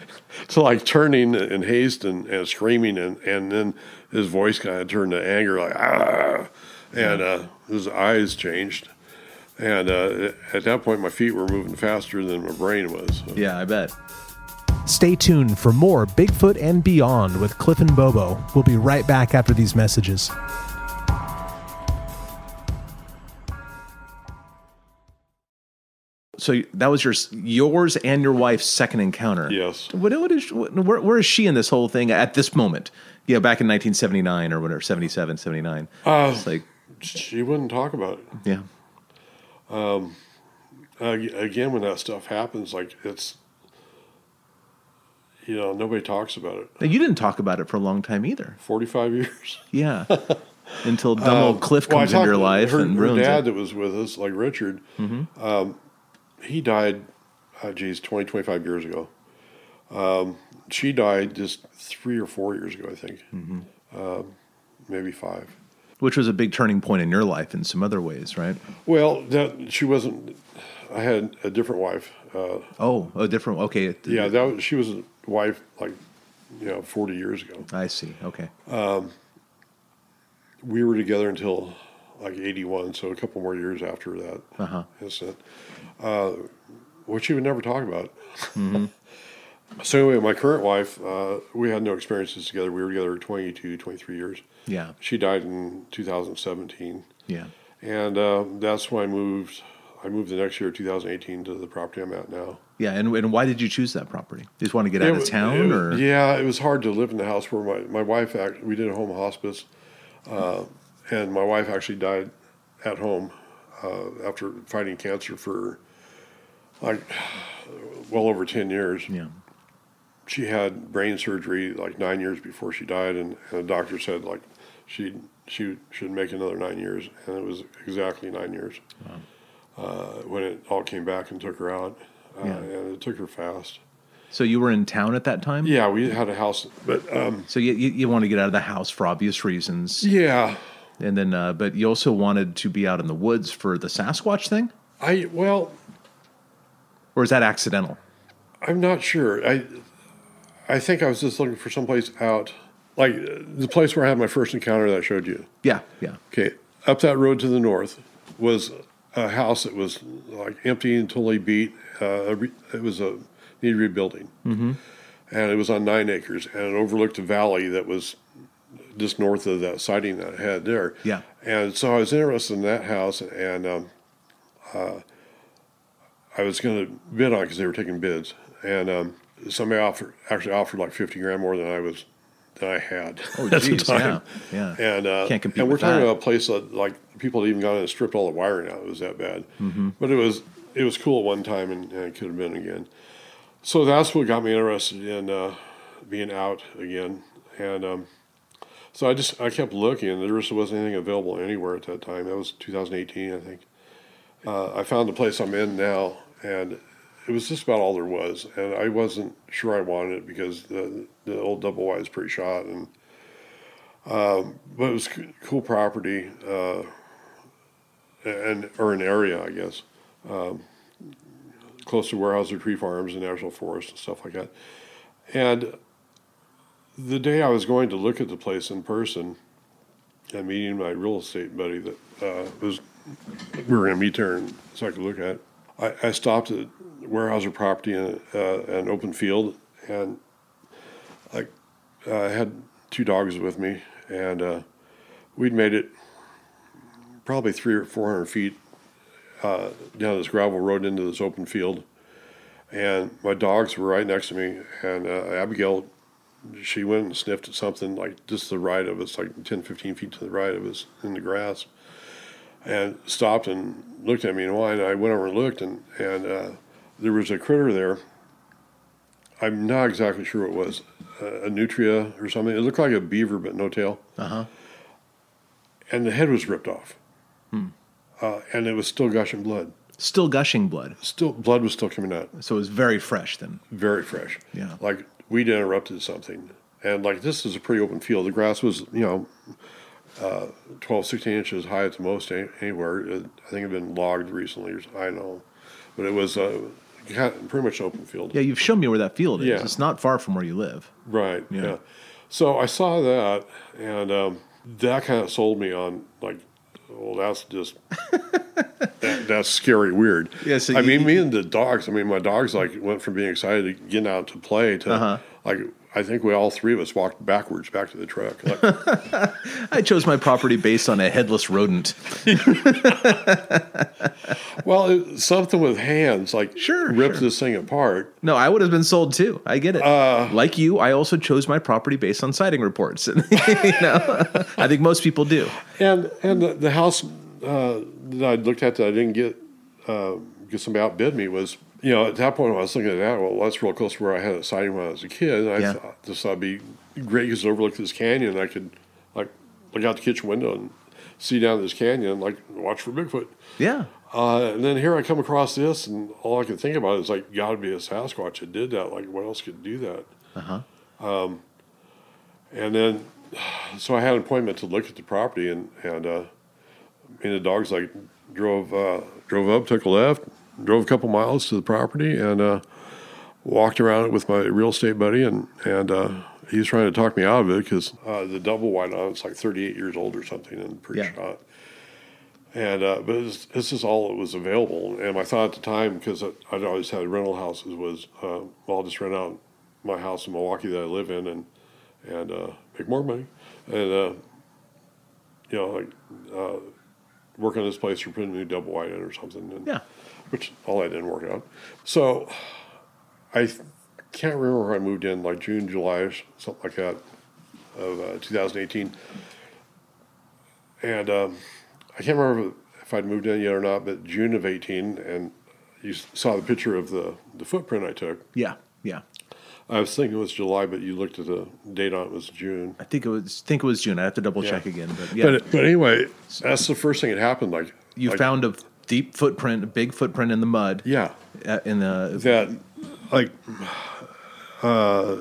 S3: to like turning in haste and, and screaming, and and then his voice kind of turned to anger, like ah, and uh, his eyes changed. And uh, at that point, my feet were moving faster than my brain was.
S2: Yeah, I bet.
S4: Stay tuned for more Bigfoot and Beyond with Cliff and Bobo. We'll be right back after these messages.
S2: So that was your yours and your wife's second encounter.
S3: Yes.
S2: What, what is what, where, where is she in this whole thing at this moment? Yeah, back in 1979 or whatever, 77, 79.
S3: Uh,
S2: it's like
S3: she wouldn't talk about it.
S2: yeah.
S3: Um, ag- again, when that stuff happens, like it's, you know, nobody talks about it.
S2: Now, you didn't talk about it for a long time either.
S3: Forty-five years. *laughs*
S2: Yeah. Until dumb old
S3: Um,
S2: Cliff
S3: well,
S2: comes into your life
S3: her,
S2: and
S3: her
S2: ruins
S3: dad
S2: it.
S3: that was with us, like Richard.
S2: Mhm.
S3: Um, he died, uh, geez, 20, 25 years ago. Um, she died just three or four years ago, I think.
S2: Mm-hmm.
S3: Um, maybe five.
S2: Which was a big turning point in your life in some other ways, right?
S3: Well, that she wasn't. I had a different wife. Uh,
S2: Oh, a different. Okay.
S3: yeah, that was, she was wife like you know forty years ago.
S2: I see. Okay.
S3: Um, we were together until like eighty one, so a couple more years after that
S2: Uh-huh.
S3: incident, uh, which she would never talk about.
S2: Mhm. *laughs*
S3: So anyway, my current wife, uh, we had no experiences together. We were together 22, 23 years.
S2: Yeah.
S3: She died in 2017.
S2: Yeah.
S3: And uh, that's when I moved. I moved the next year, 2018, to the property I'm at now.
S2: Yeah, and, and why did you choose that property? You just want to get
S3: It
S2: out of town, or
S3: yeah, it was hard to live in the house where my my wife act. We did a home hospice, uh, and my wife actually died at home uh, after fighting cancer for like well over ten years.
S2: Yeah.
S3: She had brain surgery like nine years before she died, and, and the doctor said like she she should make another nine years, and it was exactly nine years uh, when it all came back and took her out, uh,
S2: Yeah.
S3: and it took her fast.
S2: so you were in town at that time?
S3: Yeah, we had a house, but um,
S2: So you, you you want to get out of the house for obvious reasons.
S3: Yeah.
S2: And then, uh, but you also wanted to be out in the woods for the Sasquatch thing,
S3: I well,
S2: or is that accidental?
S3: I'm not sure. I I think I was just looking for someplace out, like the place where I had my first encounter that I showed you.
S2: Yeah, yeah.
S3: Okay, up that road to the north was a house that was like empty and totally beat. Uh, it was a needed rebuilding,
S2: Mm-hmm.
S3: and it was on nine acres, and it overlooked a valley that was just north of that siding that I had there.
S2: Yeah.
S3: And so I was interested in that house, and um, uh, I was going to bid on it because they were taking bids, and um, somebody offered actually offered like fifty grand more than I was than I had
S2: Oh, *laughs*
S3: at the time.
S2: yeah, yeah.
S3: And uh,
S2: Can't compete
S3: And we're talking
S2: that.
S3: about a place that like people had even gone in and stripped all the wiring out. It was that bad,
S2: Mhm.
S3: but it was it was cool at one time, and, and it could have been again. So that's what got me interested in uh, being out again, and um, so I just I kept looking, and there just wasn't anything available anywhere at that time. That was 2018, I think. Uh, I found the place I'm in now, and it was just about all there was, and I wasn't sure I wanted it because the the old double wide is pretty shot, and um, but it was cool property, uh, and or an area, I guess, um, close to Weyerhaeuser Tree Farms and National Forest and stuff like that, and the day I was going to look at the place in person and meeting my real estate buddy that uh, was we were going to meet there and so I could look at. it, I, I stopped at Weyerhaeuser property in uh, an open field and I, I had two dogs with me and uh, we'd made it probably three or four hundred feet uh, down this gravel road into this open field. And my dogs were right next to me and uh, Abigail she went and sniffed at something like just to the right of us, like 10, 15 feet to the right of us in the grass, and stopped and looked at me and whined. And I went over and looked, and, and uh, there was a critter there. I'm not exactly sure what it was, a, a nutria or something. It looked like a beaver, but no tail.
S2: Uh huh.
S3: And the head was ripped off,
S2: Hmm.
S3: uh, and it was still gushing blood.
S2: Still gushing blood.
S3: Still, blood was still coming out.
S2: So it was very fresh then.
S3: Very fresh.
S2: Yeah.
S3: Like we'd interrupted something. And like this is a pretty open field. The grass was, you know, uh, 12, 16 inches high at the most anywhere. It, I think it had been logged recently, or I don't know. But it was uh, pretty much open field.
S2: Yeah, you've shown me where that field is.
S3: Yeah.
S2: It's not far from where you live.
S3: Right.
S2: Yeah.
S3: Yeah. So I saw that, and um, that kind of sold me on like, well, that's just *laughs* that, that's scary weird.
S2: Yeah, so
S3: I
S2: you-
S3: mean, me and the dogs. I mean, my dogs like went from being excited to getting out to play to
S2: Uh-huh.
S3: like. I think we all three of us walked backwards back to the truck. Like, *laughs*
S2: I chose my property based on a headless rodent. *laughs*
S3: well, it, something with hands like
S2: Sure,
S3: ripped
S2: sure.
S3: this thing apart.
S2: No, I would have been sold too. I get it.
S3: Uh,
S2: like you, I also chose my property based on sighting reports. *laughs* you know, I think most people do.
S3: And and the, the house uh, that I looked at that I didn't get uh, because somebody outbid me was you know at that point when I was thinking at that well that's real close to where I had a sighting when I was a kid and I
S2: Yeah.
S3: thought this would be great because it overlooked this canyon and I could like look out the kitchen window and see down this canyon and like watch for Bigfoot.
S2: Yeah.
S3: Uh, and then here I come across this and all I could think about is like got to be a Sasquatch that did that. Like what else could do that?
S2: Uh huh.
S3: Um, and then, so I had an appointment to look at the property, and and uh, me and the dogs like drove uh, drove up, took a left, drove a couple miles to the property, and uh, walked around it with my real estate buddy, and and uh, he was trying to talk me out of it because uh, the double wide on it's like 38 years old or something, and pretty
S2: Yeah.
S3: shot. And uh, but it's, this is all that was available, and my thought at the time because I'd always had rental houses was uh, well, I'll just rent out my house in Milwaukie that I live in and and uh, make more money, and uh, you know like uh, work on this place or put a new double wide in or something. And,
S2: Yeah.
S3: Which all that didn't work out. So I th- can't remember I moved in, like June, July, something like that, of uh, 2018. And um, I can't remember if I'd moved in yet or not, but June of 18, and you saw the picture of the, the footprint I took.
S2: Yeah. Yeah.
S3: I was thinking it was July, but you looked at the date on it, it was June.
S2: I think it was. Think it was June. I have to double
S3: Yeah.
S2: check again. But yeah,
S3: But, but anyway, that's the first thing that happened. Like
S2: you
S3: like,
S2: found a deep footprint, a big footprint in the mud.
S3: Yeah.
S2: uh, in the
S3: that like uh,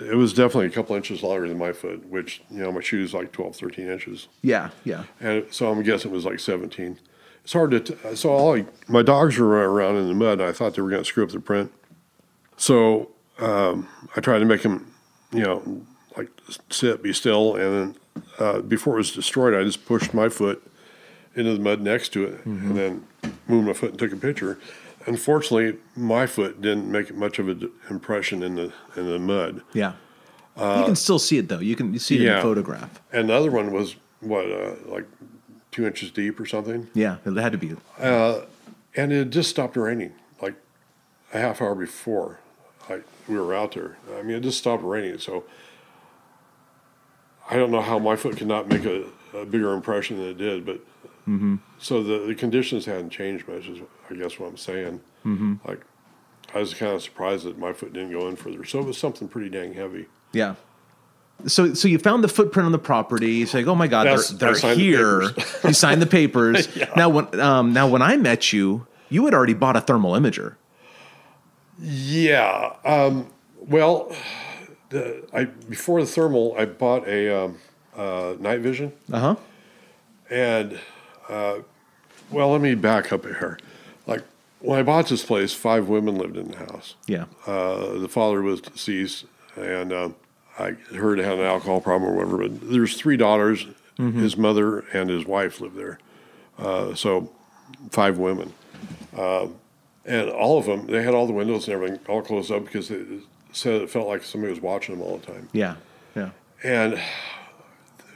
S3: it was definitely a couple inches longer than my foot, which you know my shoe's like 12, 13 inches,
S2: yeah, yeah,
S3: and so I'm guessing it was like seventeen. It's hard to t- so all I, my dogs were running around in the mud, and I thought they were going to screw up the print. So um, I tried to make them, you know, like sit, be still, and then uh, before it was destroyed, I just pushed my foot into the mud next to it, and then moved my foot and took a picture. Unfortunately, my foot didn't make much of an impression in the in the mud.
S2: yeah. you can still see it though. You can you see it in the photograph.
S3: And the other one was what, uh, like two inches deep or something.
S2: Yeah, it had to be.
S3: Uh, and it just stopped raining like a half hour before I, we were out there. I mean, it just stopped raining. So I don't know how my foot could not make a, a bigger impression than it did, but
S2: Mm-hmm.
S3: so the, the conditions hadn't changed much, is I guess what I'm saying.
S2: Mm-hmm.
S3: Like, I was kind of surprised that my foot didn't go in further. So it was something pretty dang heavy.
S2: Yeah. So so you found the footprint on the property. You say, "Oh my God,
S3: That's-
S2: they're, they're
S3: signed the
S2: here." you signed the papers. *laughs* Now when um, now when I met you, you had already bought a thermal imager.
S3: Yeah. Um, well, the, I before the thermal, I bought a um, uh, night vision,
S2: Uh huh.
S3: and uh, well, let me back up here. Like when I bought this place, five women lived in the house.
S2: Yeah.
S3: Uh, the father was deceased, and um, I heard he had an alcohol problem or whatever. But there's three daughters. His mother and his wife lived there, uh, so five women, um, and all of them they had all the windows and everything all closed up because it said it felt like somebody was watching them all the time.
S2: Yeah. Yeah.
S3: And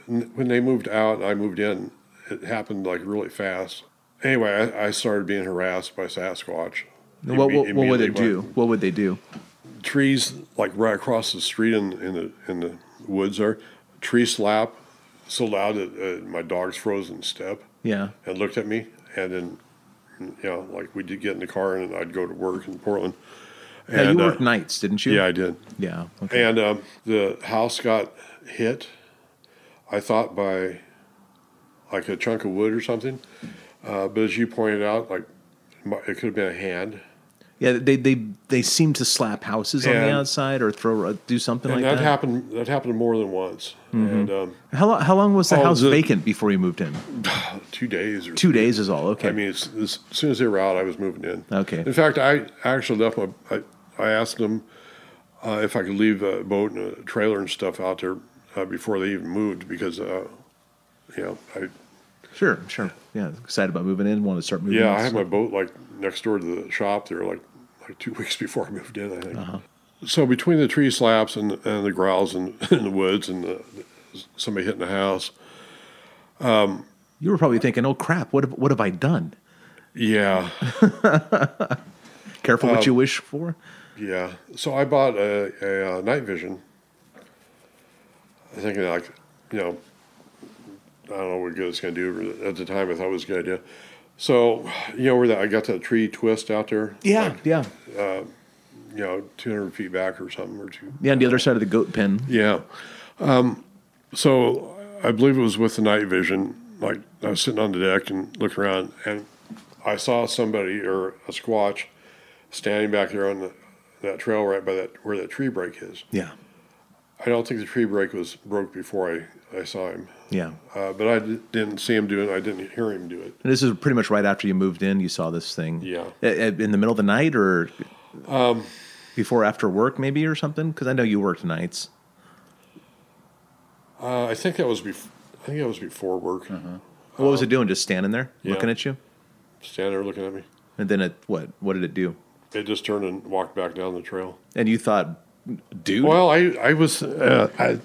S3: when they moved out, I moved in. It happened like really fast. Anyway, I, I started being harassed by Sasquatch.
S2: What, what, what would it do? What would they do?
S3: trees like right across the street in, in the in the woods there, tree slap so loud that uh, my dogs frozen step
S2: Yeah.
S3: and looked at me, and then you know like we did get in the car and I'd go to work in Portland.
S2: You
S3: And, uh,
S2: worked nights, didn't you?
S3: Yeah, I did.
S2: Yeah. Okay.
S3: And um, the house got hit, I thought by like a chunk of wood or something. Uh, but as you pointed out, like it could have been a hand.
S2: Yeah, they they they seem to slap houses on the outside or throw uh, do something
S3: and
S2: like
S3: that,
S2: that. Mm-hmm.
S3: happened. That happened more than once. And um,
S2: How lo- how long was the
S3: Oh,
S2: house
S3: the-
S2: vacant before you moved in? *sighs*
S3: two days or
S2: Two days is all. Okay.
S3: I mean, it's, as soon as they were out, I was moving in.
S2: Okay.
S3: In fact, I actually left my. I, I asked them uh, if I could leave a boat and a trailer and stuff out there uh, before they even moved because, uh, you know, I
S2: sure, sure. Yeah, excited about moving in. Want to start moving.
S3: yeah,
S2: in,
S3: I had
S2: so-
S3: my boat like next door to the shop there, like like two *laughs* weeks before I moved in. I think.
S2: Uh-huh.
S3: So between the tree slaps and and the growls in, *laughs* in the woods and the, somebody hitting the house,
S2: You were probably thinking, "Oh crap! What have, what have I done?"
S3: yeah. *laughs*
S2: Careful
S3: Um,
S2: what you wish for.
S3: Yeah. So I bought a, a, uh night vision. I think like, you know, I don't know what good it's going to do. At the time, I thought it was a good idea. So, you know, where that I got that tree twist out there.
S2: Yeah,
S3: like,
S2: yeah,
S3: You know, 200 feet back or something or two.
S2: yeah. On the other side of the goat pen.
S3: Yeah. Um, so I believe it was with the night vision. Like I was sitting on the deck and looking around, and I saw somebody or a squatch standing back there on the, that trail right by that where that tree break is.
S2: Yeah,
S3: I don't think the tree break was broke before I, I saw him,
S2: yeah.
S3: uh, but I d- didn't see him do it. I didn't hear him do it.
S2: And this is pretty much right after you moved in. You saw this thing.
S3: Yeah.
S2: A- a- In the middle of the night or
S3: Um,
S2: before after work maybe or something because I know you worked nights.
S3: Uh, I think that was bef- I think that was before work.
S2: What was it doing? Just standing there
S3: yeah.
S2: looking at you,
S3: Standing there looking at me.
S2: and then it what? What did it do?
S3: It just turned and walked back down the trail.
S2: And you thought, dude,
S3: Well, I I was uh, I,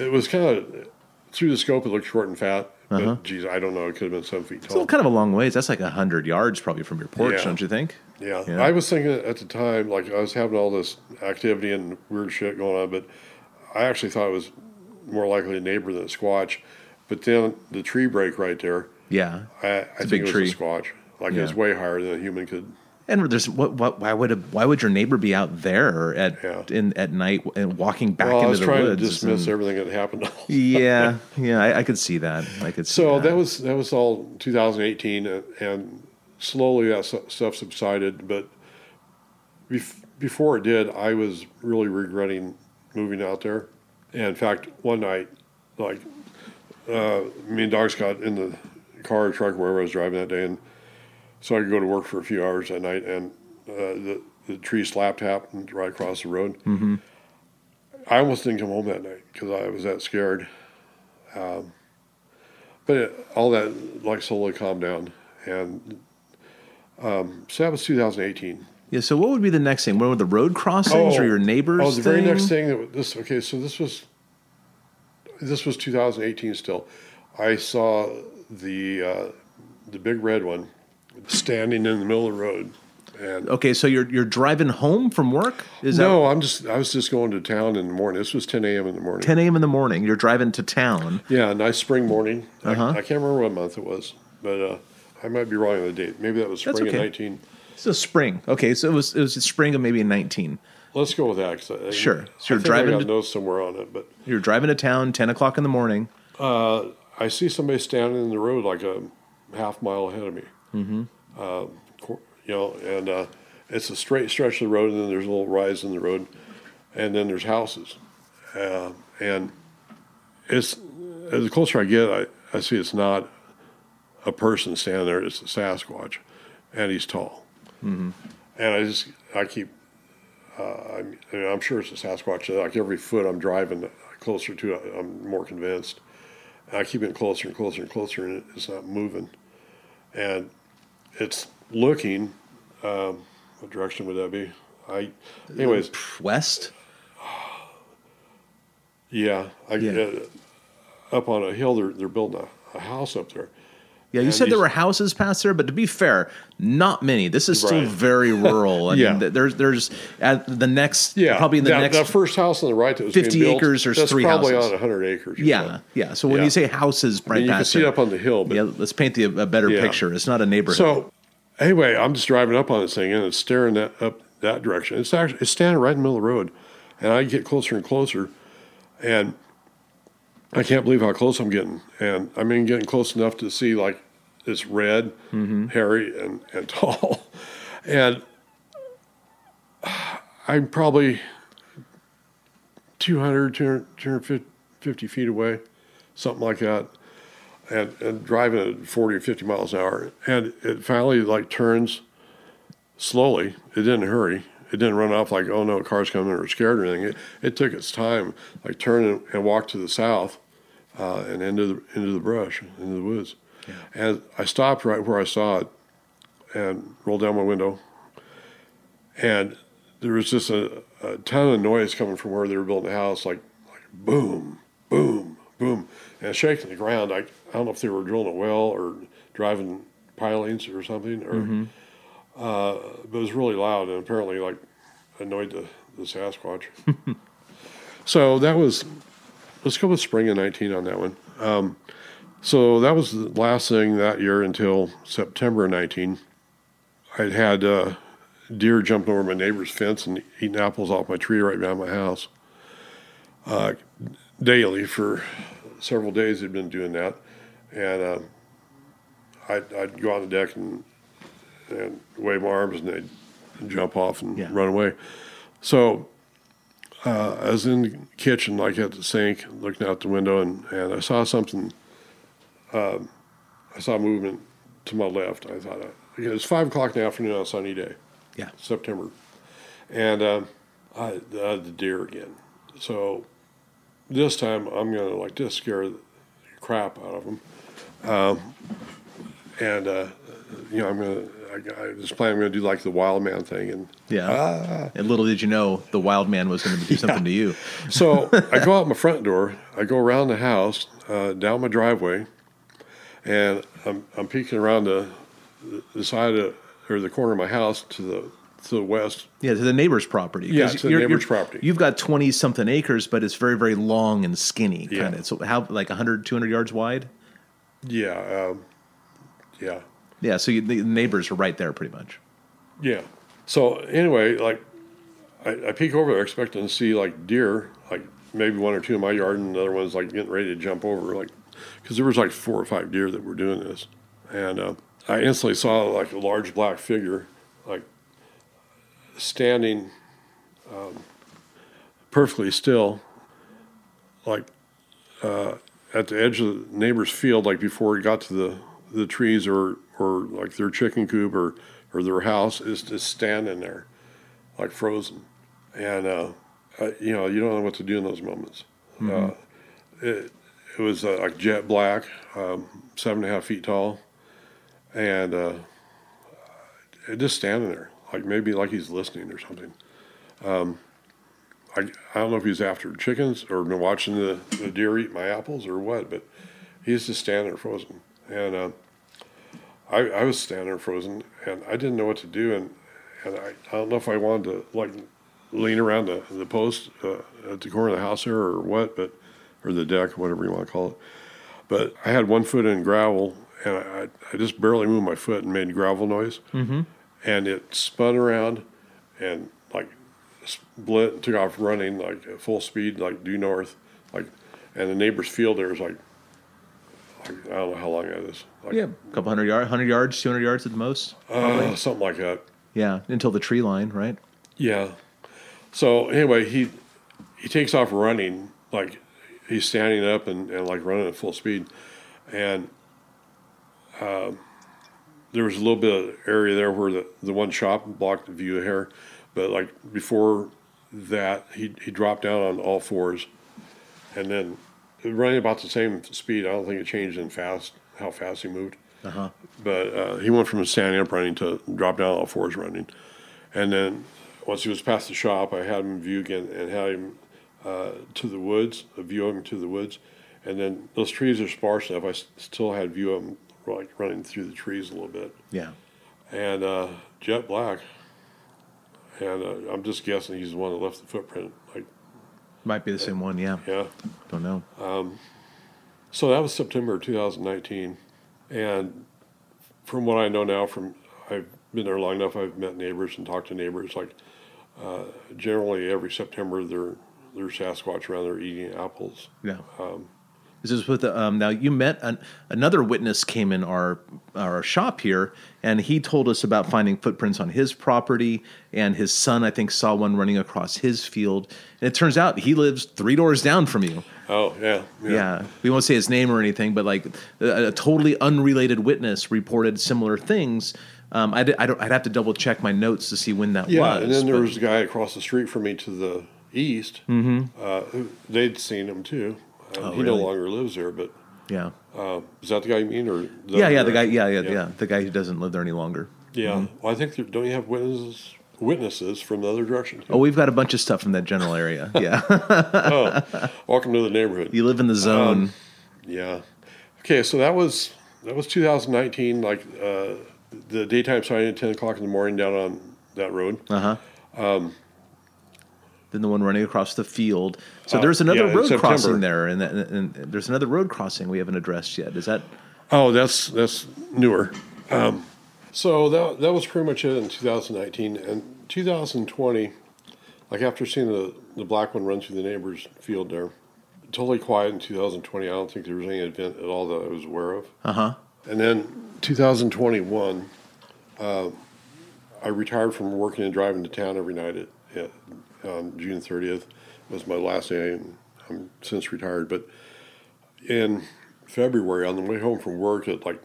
S3: it was kind of through the scope. It looked short and fat, but uh-huh. geez, I don't know. It could have been seven feet tall.
S2: it's still kind of a long ways. That's like a hundred yards probably from your porch,
S3: Yeah.
S2: don't you think?
S3: Yeah.
S2: Yeah.
S3: I was thinking at the time, like I was having all this activity and weird shit going on, but I actually thought it was more likely a neighbor than a squatch. But then the tree break right there,
S2: Yeah.
S3: I, I think it was
S2: tree.
S3: a squatch. Like
S2: Yeah.
S3: it was way higher than a human could.
S2: And there's what, what why would a, why would your neighbor be out there at
S3: Yeah.
S2: in at night and walking back
S3: well, I
S2: into
S3: was
S2: the
S3: trying
S2: woods?
S3: to dismiss
S2: and-
S3: everything that happened.
S2: yeah, yeah, I, I could see that. I could. See
S3: So that was that was all 2018, and, and slowly that stuff subsided. But bef- before it did, I was really regretting moving out there. And in fact, one night, like uh, me and dogs got in the car or truck wherever I was driving that day, and so I could go to work for a few hours at night. And uh, the the tree slapped happened right across the road.
S2: hmm
S3: I almost didn't come home that night because I was that scared. Um, but it, all that like slowly calmed down, and um, so that was 2018.
S2: Yeah. So what would be the next thing? What were the road crossings or your neighbors?
S3: Oh, the very next thing that this. Okay, so this was this was 2018. Still, I saw the uh, the big red one standing in the middle of the road, and
S2: Okay, so you're you're driving home from work? Is
S3: no, I'm just I was just going to town in the morning. This was 10 a.m. in the morning.
S2: 10 a.m. in the morning? You're driving to town.
S3: Yeah, nice spring morning.
S2: Uh-huh.
S3: I, I can't remember what month it was, but uh, I might be wrong on the date. Maybe that was spring
S2: okay.
S3: of 19.
S2: So spring. Okay, so it was it was spring of maybe 19.
S3: Let's go with that. 'cause I,
S2: Sure. So you're driving
S3: I got
S2: to-
S3: somewhere on it, but
S2: You're driving to town 10 o'clock in the morning.
S3: uh, I see somebody standing in the road like a half mile ahead of me.
S2: Mm-hmm.
S3: Uh, you know, and uh, it's a straight stretch of the road, and then there's a little rise in the road, and then there's houses, uh, and it's as the closer I get, I, I see it's not a person standing there; it's a Sasquatch, and he's tall,
S2: Mm-hmm.
S3: and I just I keep. Uh, I'm, I mean, I'm sure it's a Sasquatch. Like every foot I'm driving closer to it, I'm more convinced. I keep getting closer and closer and closer, and it's not moving. And it's looking. Um, what direction would that be? I, anyways,
S2: West.
S3: yeah, I
S2: Yeah.
S3: Uh, up on a hill. They're they're building a, a house up there.
S2: Yeah, you
S3: And
S2: said there were houses past there, but to be fair, not many. This is still
S3: Right.
S2: very rural. I *laughs*
S3: Yeah.
S2: mean, there's there's at the next
S3: Yeah,
S2: probably in the
S3: that,
S2: next
S3: that first house on the right that was
S2: 50
S3: being built,
S2: acres,
S3: that's
S2: three
S3: probably
S2: houses.
S3: on hundred acres.
S2: yeah
S3: so.
S2: yeah. So when
S3: Yeah.
S2: you say houses
S3: I
S2: right
S3: mean, you can see it
S2: there-
S3: up on the hill, but
S2: yeah, let's paint the a better
S3: Yeah.
S2: picture. It's not a neighborhood.
S3: So, anyway, I'm just driving up on this thing and it's staring that up that direction. It's actually it's standing right in the middle of the road, and I get closer and closer, and I can't believe how close I'm getting. And I mean, getting close enough to see like it's red, mm-hmm. hairy, and and *laughs* tall, and I'm probably 200, 200 250 feet away, something like that and, and driving at 40 or 50 miles an hour. And it finally like turns slowly. It didn't hurry. It didn't run off like, oh no, a car's coming or scared or anything. It, it took its time, like turn and, and walk to the south uh, and into the, into the brush, into the woods. And I stopped right where I saw it and rolled down my window. And there was just a, a ton of noise coming from where they were building the house, like like boom, boom, boom, and shaking the ground. I, I don't know if they were drilling a well or driving pilings or something, or
S2: Mhm.
S3: Uh, but it was really loud and apparently like annoyed the, the Sasquatch. *laughs* so that was let's go with spring of 19 on that one. Um, so that was the last thing that year until September 19. I'd had uh, deer jumping over my neighbor's fence and eating apples off my tree right behind my house. Uh, daily for several days, they'd been doing that. And uh, I'd, I'd go on the deck and, and wave my arms and they'd jump off and run away. So uh, I was in the kitchen, like at the sink, looking out the window, and, and I saw something. Um, I saw movement to my left. I thought, uh, it was five o'clock in the afternoon on a sunny day.
S2: Yeah.
S3: September. And um, I, uh, the deer again. So this time I'm going to like just scare the crap out of them. Um, and, uh, you know, I'm going to, I, I just plan I'm going to do like the wild man thing and
S2: yeah.
S3: Ah.
S2: and little did you know the wild man was going to do something to you.
S3: so *laughs* I go out my front door. I go around the house, uh, down my driveway, and I'm, I'm peeking around the, the side of or the corner of my house to the to the west.
S2: Yeah, to the neighbor's property.
S3: Yeah, to the
S2: you're-
S3: neighbor's
S2: you're-
S3: property.
S2: You've got 20 something acres, but it's very, very long and skinny.
S3: Yeah.
S2: Kind of. So how, like 100, 200 yards wide?
S3: Yeah, um, yeah,
S2: Yeah, so you, the neighbors are right there pretty much.
S3: yeah. So anyway, like I, I peek over there expecting to see like deer, like maybe one or two in my yard, and the other one's like getting ready to jump over, like because there was like four or five deer that were doing this, and uh, I instantly saw like a large black figure, like standing um, perfectly still, like uh, at the edge of the neighbor's field, like before it got to the, the trees or, or like their chicken coop or, or their house, is just standing there, like frozen. And, uh, uh, you know, you don't know what to do in those moments.
S2: Mhm.
S3: Uh, it, it was uh, like jet black, um, seven and a half feet tall, and uh, just standing there, like maybe like he's listening or something. Um, I I don't know if he's after chickens or been watching the, the deer eat my apples or what, but he's just standing there frozen. And uh, I I was standing there frozen, and I didn't know what to do, and and I, I don't know if I wanted to like lean around the the post uh, at the corner of the house there or what, but or the deck, whatever you want to call it. But I had one foot in gravel, and I, I just barely moved my foot and made gravel noise.
S2: Mm-hmm.
S3: And it spun around and like split and took off running like at full speed, like due north. Like, and the neighbor's field there was like, I don't know how long that is. Like,
S2: yeah, a couple hundred yards, hundred yards, two hundred yards at the most.
S3: uh, something like that.
S2: Yeah, until the tree line, right?
S3: Yeah. So anyway, he he takes off running like he's standing up and, and like running at full speed, and um, there was a little bit of area there where the, the one shop blocked the view of here, but like before that, he he dropped down on all fours, and then running about the same speed. I don't think it changed in fast how fast he moved.
S2: Uh-huh.
S3: But uh, he went from standing up running to drop down all fours running. And then once he was past the shop, I had him view again and had him uh, to the woods, a view of him to the woods. And then those trees are sparse enough. I s- still had view of him like running through the trees a little bit.
S2: Yeah.
S3: And uh, jet black. And uh, I'm just guessing he's the one that left the footprint. Like,
S2: Might be the same one. Yeah.
S3: yeah.
S2: Don't know.
S3: Um, so that was September 2019, and from what I know now, from I've been there long enough, I've met neighbors and talked to neighbors. Like uh, generally every September, there there's Sasquatch around there eating apples.
S2: Yeah.
S3: Um,
S2: This is with um, now you met an, another witness came in our our shop here, and he told us about finding footprints on his property, and his son I think saw one running across his field, and it turns out he lives three doors down from you.
S3: oh yeah,
S2: Yeah. we won't say his name or anything, but like a, a totally unrelated witness reported similar things. Um, I'd, I don't, I'd have to double check my notes to see when that
S3: Yeah,
S2: was.
S3: and then there
S2: but-
S3: was a guy across the street from me to the east.
S2: Mhm.
S3: Uh, they'd seen him too.
S2: Oh,
S3: he
S2: really?
S3: no longer lives there, but
S2: yeah,
S3: uh, is that the guy you mean, or
S2: yeah, yeah, the guy,
S3: guy?
S2: yeah, yeah, yeah, the guy who doesn't live there any longer.
S3: Yeah.
S2: Mhm.
S3: Well, I think there, don't you have witnesses witnesses from the other direction?
S2: Oh, we've got a bunch of stuff from that general area. *laughs* Yeah.
S3: oh, *laughs* welcome to the neighborhood.
S2: You live in the zone.
S3: Um, yeah. Okay, so that was that was 2019. Like uh, the daytime sighting at 10 o'clock in the morning down on that road.
S2: Uh huh.
S3: Um,
S2: Then the one running across the field. So
S3: Uh,
S2: there's another
S3: yeah,
S2: road crossing there, and, that, and there's another road crossing we haven't addressed yet. Is that?
S3: oh, that's that's newer. Um, so that that was pretty much it in 2019 and 2020. Like after seeing the the black one run through the neighbor's field there, totally quiet in 2020. I don't think there was any event at all that I was aware of.
S2: Uh huh.
S3: And then 2021, uh, I retired from working and driving to town every night at, at on June 30th was my last day, and I'm since retired. But in February, on the way home from work at like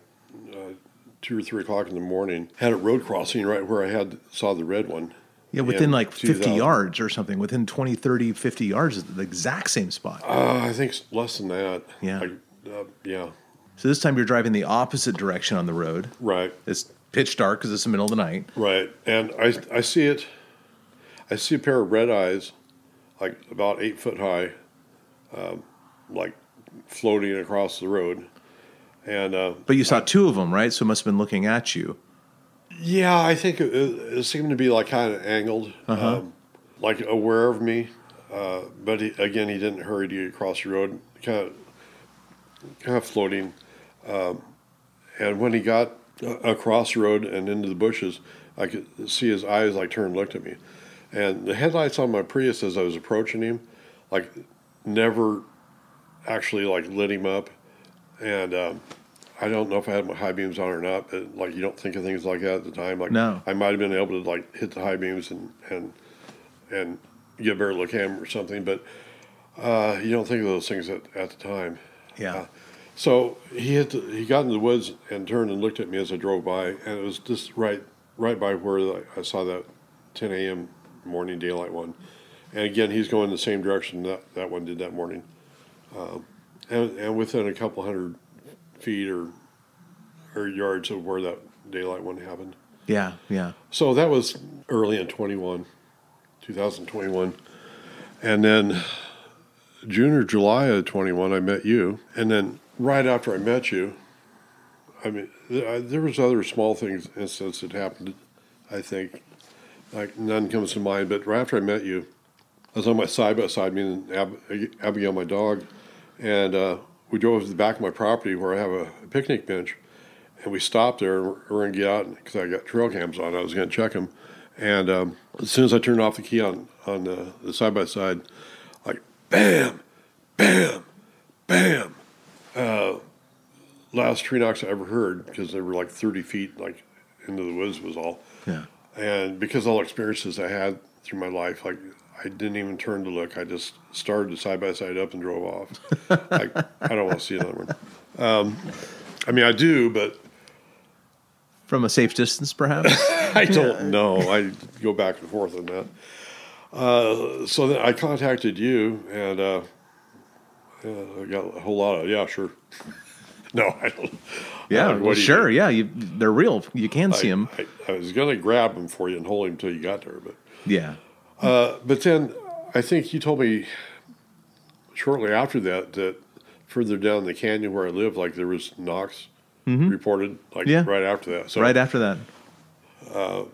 S3: uh, two or three o'clock in the morning, had a road crossing right where I had saw the red one.
S2: Yeah, within like 50 yards or something, within 20, 30, 50 yards, the exact same spot.
S3: Uh, I think less than that.
S2: Yeah.
S3: Like, uh, yeah.
S2: So this time you're driving the opposite direction on the road.
S3: Right.
S2: It's pitch dark because it's the middle of the night.
S3: Right, and I I see it. I see a pair of red eyes, like about eight foot high, um, like floating across the road, and uh,
S2: But you saw two of them, right? So it must have been looking at you.
S3: yeah, I think it, it seemed to be like kind of angled,
S2: Uh-huh.
S3: um, like aware of me. Uh, but he, again, he didn't hurry to get across the road, kind of, kind of floating. Um, and when he got uh, across the road and into the bushes, I could see his eyes like turn and looked at me. And the headlights on my Prius as I was approaching him, like never actually like lit him up. And um, I don't know if I had my high beams on or not, but like you don't think of things like that at the time. Like
S2: No.
S3: I might have been able to like hit the high beams and and and get a better look at him or something, but uh, you don't think of those things at, at the time.
S2: Yeah.
S3: Uh, so he hit the, he got into the woods and turned and looked at me as I drove by, and it was just right right by where the, I saw that 10 a.m. morning daylight one. And again, he's going the same direction that that one did that morning, um, and and within a couple hundred feet or or yards of where that daylight one happened.
S2: Yeah, yeah.
S3: So that was early in 21, 2021. And then June or July of 21, I met you. And then right after I met you, I mean, there was other small things, incidents that happened, I think. Like none comes to mind, but right after I met you, I was on my side by side, me and Ab- Abigail, my dog, and uh, we drove to the back of my property where I have a picnic bench, and we stopped there. and We're, going to get out because I got trail cams on. I was going to check them, and um, as soon as I turned off the key on on the side by side, like bam, bam, bam, uh, last tree knocks I ever heard because they were like thirty feet like into the woods was all.
S2: Yeah.
S3: And because all the experiences I had through my life, like I didn't even turn to look. I just started side by side up and drove off. *laughs* like I don't want to see another one. Um, I mean, I do, but
S2: From a safe distance, perhaps. *laughs*
S3: I don't know. I go back and forth on that. Uh, so then I contacted you, and uh, yeah, I got a whole lot of yeah, sure. *laughs* no, I don't.
S2: Yeah,
S3: uh,
S2: well,
S3: what you
S2: sure. Yeah, you, they're real. You can see them.
S3: I, I was going to grab them for you and hold him until you got there, but
S2: Yeah.
S3: uh, but then I think you told me shortly after that that further down the canyon where I live, like there was knocks reported, like
S2: Mm-hmm. Yeah.
S3: right after that. So
S2: right after that.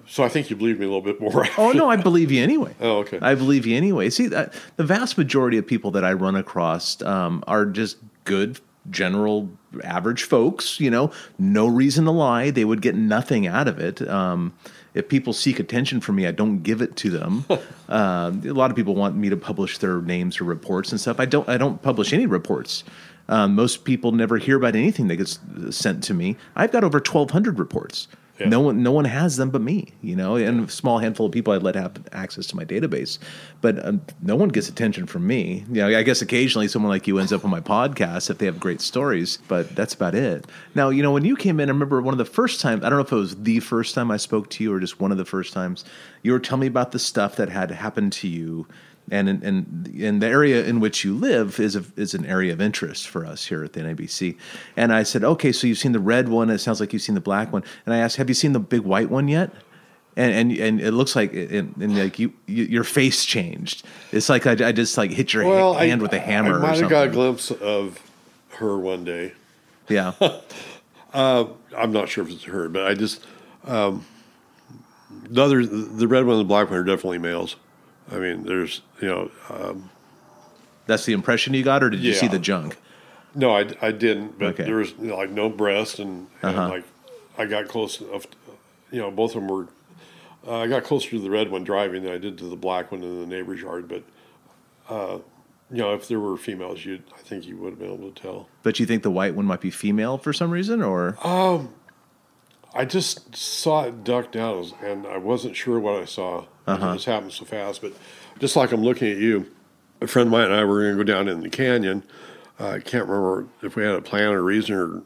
S3: so I think you believe me a little bit more. *laughs*
S2: Oh no, I believe you anyway.
S3: Oh, okay.
S2: I believe you anyway. See, uh, the vast majority of people that I run across um, are just good, general, average folks. You know, no reason to lie. They would get nothing out of it. Um, if people seek attention from me, I don't give it to them. *laughs* uh, a lot of people want me to publish their names or reports and stuff. I don't. I don't publish any reports. Um, most people never hear about anything that gets sent to me. I've got over twelve hundred reports.
S3: Yeah.
S2: No one, no one has them but me, you know, and a small handful of people I'd let have access to my database, but um, no one gets attention from me. You know, I guess occasionally someone like you ends up on my podcast if they have great stories, but that's about it. Now, you know, when you came in, I remember one of the first times, I don't know if it was the first time I spoke to you or just one of the first times, you were telling me about the stuff that had happened to you. And in, in, in the area in which you live is a, is an area of interest for us here at the NABC. And I said, okay, so you've seen the red one. It sounds like you've seen the black one. And I asked, have you seen the big white one yet? And and, and it looks like and, and like you, you your face changed. It's like I, I just like hit your
S3: well,
S2: ha- hand with a hammer.
S3: I might have got a glimpse of her one day.
S2: Yeah, *laughs*
S3: I'm not sure if it's her, but I just um, the other, the red one and the black one are definitely males. I mean, there's you know, um,
S2: that's the impression you got, or did you see the junk?
S3: no, I, I didn't, but
S2: Okay.
S3: there was you know, like no breast, and, and
S2: Uh-huh.
S3: like I got close enough. To, you know, both of them were. Uh, I got closer to the red one driving than I did to the black one in the neighbor's yard, but. Uh, you know, if there were females, you I think you would have been able to tell.
S2: But you think the white one might be female for some reason, or
S3: I just saw it duck down, and I wasn't sure what I saw.
S2: Uh-huh.
S3: It just happened so fast. But just like I'm looking at you, a friend of mine and I were going to go down in the canyon. Uh, I can't remember if we had a plan or reason or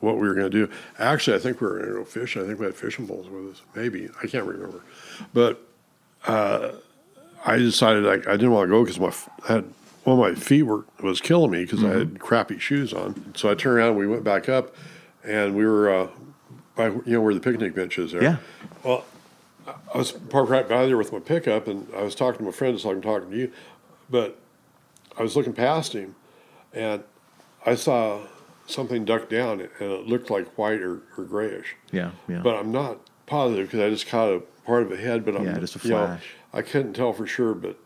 S3: what we were going to do. Actually, I think we were going to go fishing. I think we had fishing poles with us. Maybe I can't remember. But uh, I decided I, I didn't want to go because my I had one of my feet were was killing me because I had crappy shoes on. So I turned around. and We went back up, and we were uh, by you know where the picnic bench is there.
S2: Yeah.
S3: Well, I was parked right by there with my pickup, and I was talking to my friend like I'm talking to you, but I was looking past him, and I saw something duck down, and it looked like white or, or grayish.
S2: yeah, yeah.
S3: But I'm not positive because I just caught a part of a head, but I'm
S2: Yeah, just a
S3: you know,
S2: flash.
S3: I couldn't tell for sure, but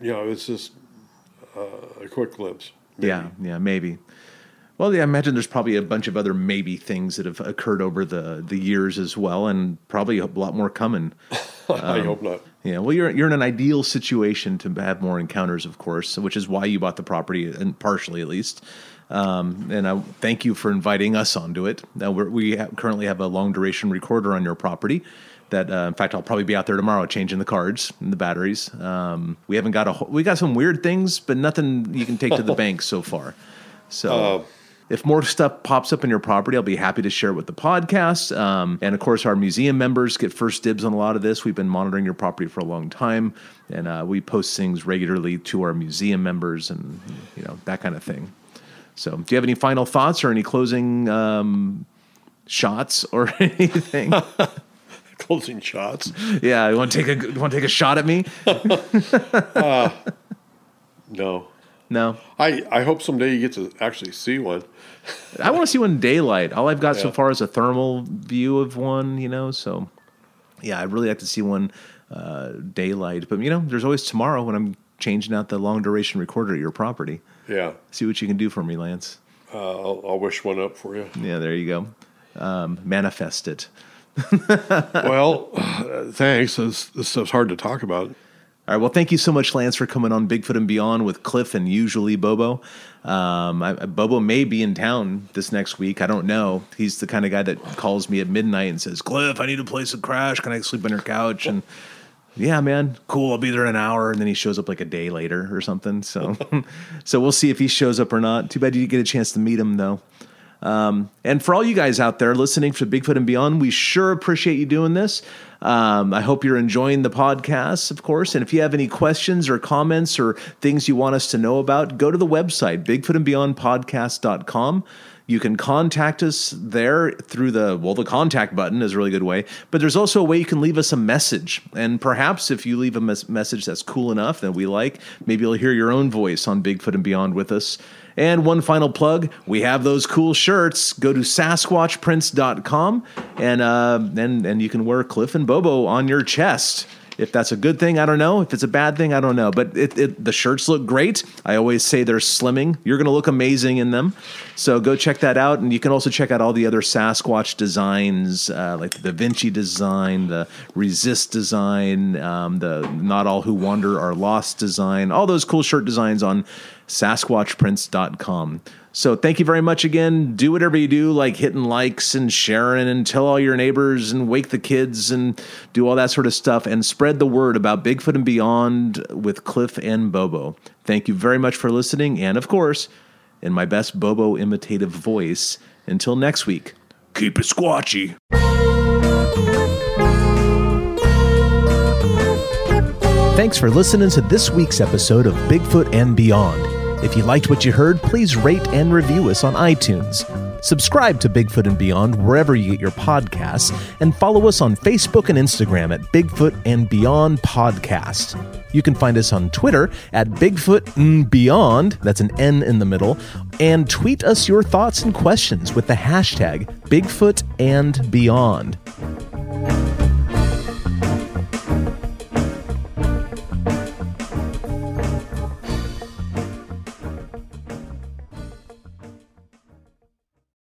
S3: you know, it's just uh, a quick glimpse. maybe.
S2: Yeah, yeah, maybe. Well, yeah, I imagine there's probably a bunch of other maybe things that have occurred over the the years as well, and probably a lot more coming. *laughs*
S3: I hope not.
S2: Yeah, well, you're you're in an ideal situation to have more encounters, of course, which is why you bought the property, and partially at least. Um, and I thank you for inviting us onto it. Now we're, we ha- currently have a long duration recorder on your property. That, uh, in fact, I'll probably be out there tomorrow changing the cards and the batteries. Um, we haven't got a whole, we got some weird things, but nothing you can take to the *laughs* bank so far. So. If more stuff pops up in your property, I'll be happy to share it with the podcast. Um, and of course, our museum members get first dibs on a lot of this. We've been monitoring your property for a long time, and uh, we post things regularly to our museum members and you know that kind of thing. So, do you have any final thoughts or any closing um, shots or *laughs* anything? *laughs*
S3: closing shots.
S2: Yeah, you want to take a you want to take a shot at me? *laughs*
S3: No.
S2: No,
S3: I, I hope someday you get to actually see one.
S2: I want to see one in daylight. All I've got so far is a thermal view of one, you know. So, yeah, I'd really like to see one uh, daylight. But you know, there's always tomorrow when I'm changing out the long duration recorder at your property.
S3: Yeah.
S2: See what you can do for me, Lance.
S3: Uh, I'll, I'll wish one up for you.
S2: Yeah, there you go. Um, manifest it. *laughs*
S3: well, uh, *sighs* thanks. This, this stuff's hard to talk about.
S2: All right. Well, thank you so much, Lance, for coming on Bigfoot and Beyond with Cliff and usually Bobo. Um, I, Bobo may be in town this next week. I don't know. He's the kind of guy that calls me at midnight and says, "Cliff, I need a place to crash. Can I sleep on your couch?" And yeah, man, cool. I'll be there in an hour. And then he shows up like a day later or something. So, *laughs* so we'll see if he shows up or not. Too bad you didn't get a chance to meet him though. Um, and for all you guys out there listening for Bigfoot and Beyond, we sure appreciate you doing this. Um, I hope you're enjoying the podcast, of course. And if you have any questions or comments or things you want us to know about, go to the website, bigfootandbeyondpodcast.com. You can contact us there through the, well, the contact button is a really good way. But there's also a way you can leave us a message. And perhaps if you leave a mes- message that's cool enough that we like, maybe you'll hear your own voice on Bigfoot and Beyond with us. And one final plug, we have those cool shirts. Go to sasquatchprints.com and uh, and and you can wear Cliff and Bobo on your chest. If that's a good thing, I don't know. If it's a bad thing, I don't know. But it, it, the shirts look great. I always say they're slimming. You're going to look amazing in them. So go check that out. And you can also check out all the other Sasquatch designs, uh, like the Da Vinci design, the Resist design, um, the Not All Who Wander Are Lost design, all those cool shirt designs on SasquatchPrints.com. So thank you very much again. Do whatever you do, like hitting likes and sharing and tell all your neighbors and wake the kids and do all that sort of stuff and spread the word about Bigfoot and Beyond with Cliff and Bobo. Thank you very much for listening. And of course, in my best Bobo imitative voice, until next week, keep it squatchy.
S4: Thanks for listening to this week's episode of Bigfoot and Beyond. If you liked what you heard, please rate and review us on iTunes. Subscribe to Bigfoot and Beyond wherever you get your podcasts, and follow us on Facebook and Instagram at Bigfoot and Beyond Podcast. You can find us on Twitter at Bigfoot and Beyond, that's an N in the middle, and tweet us your thoughts and questions with the hashtag Bigfoot and Beyond.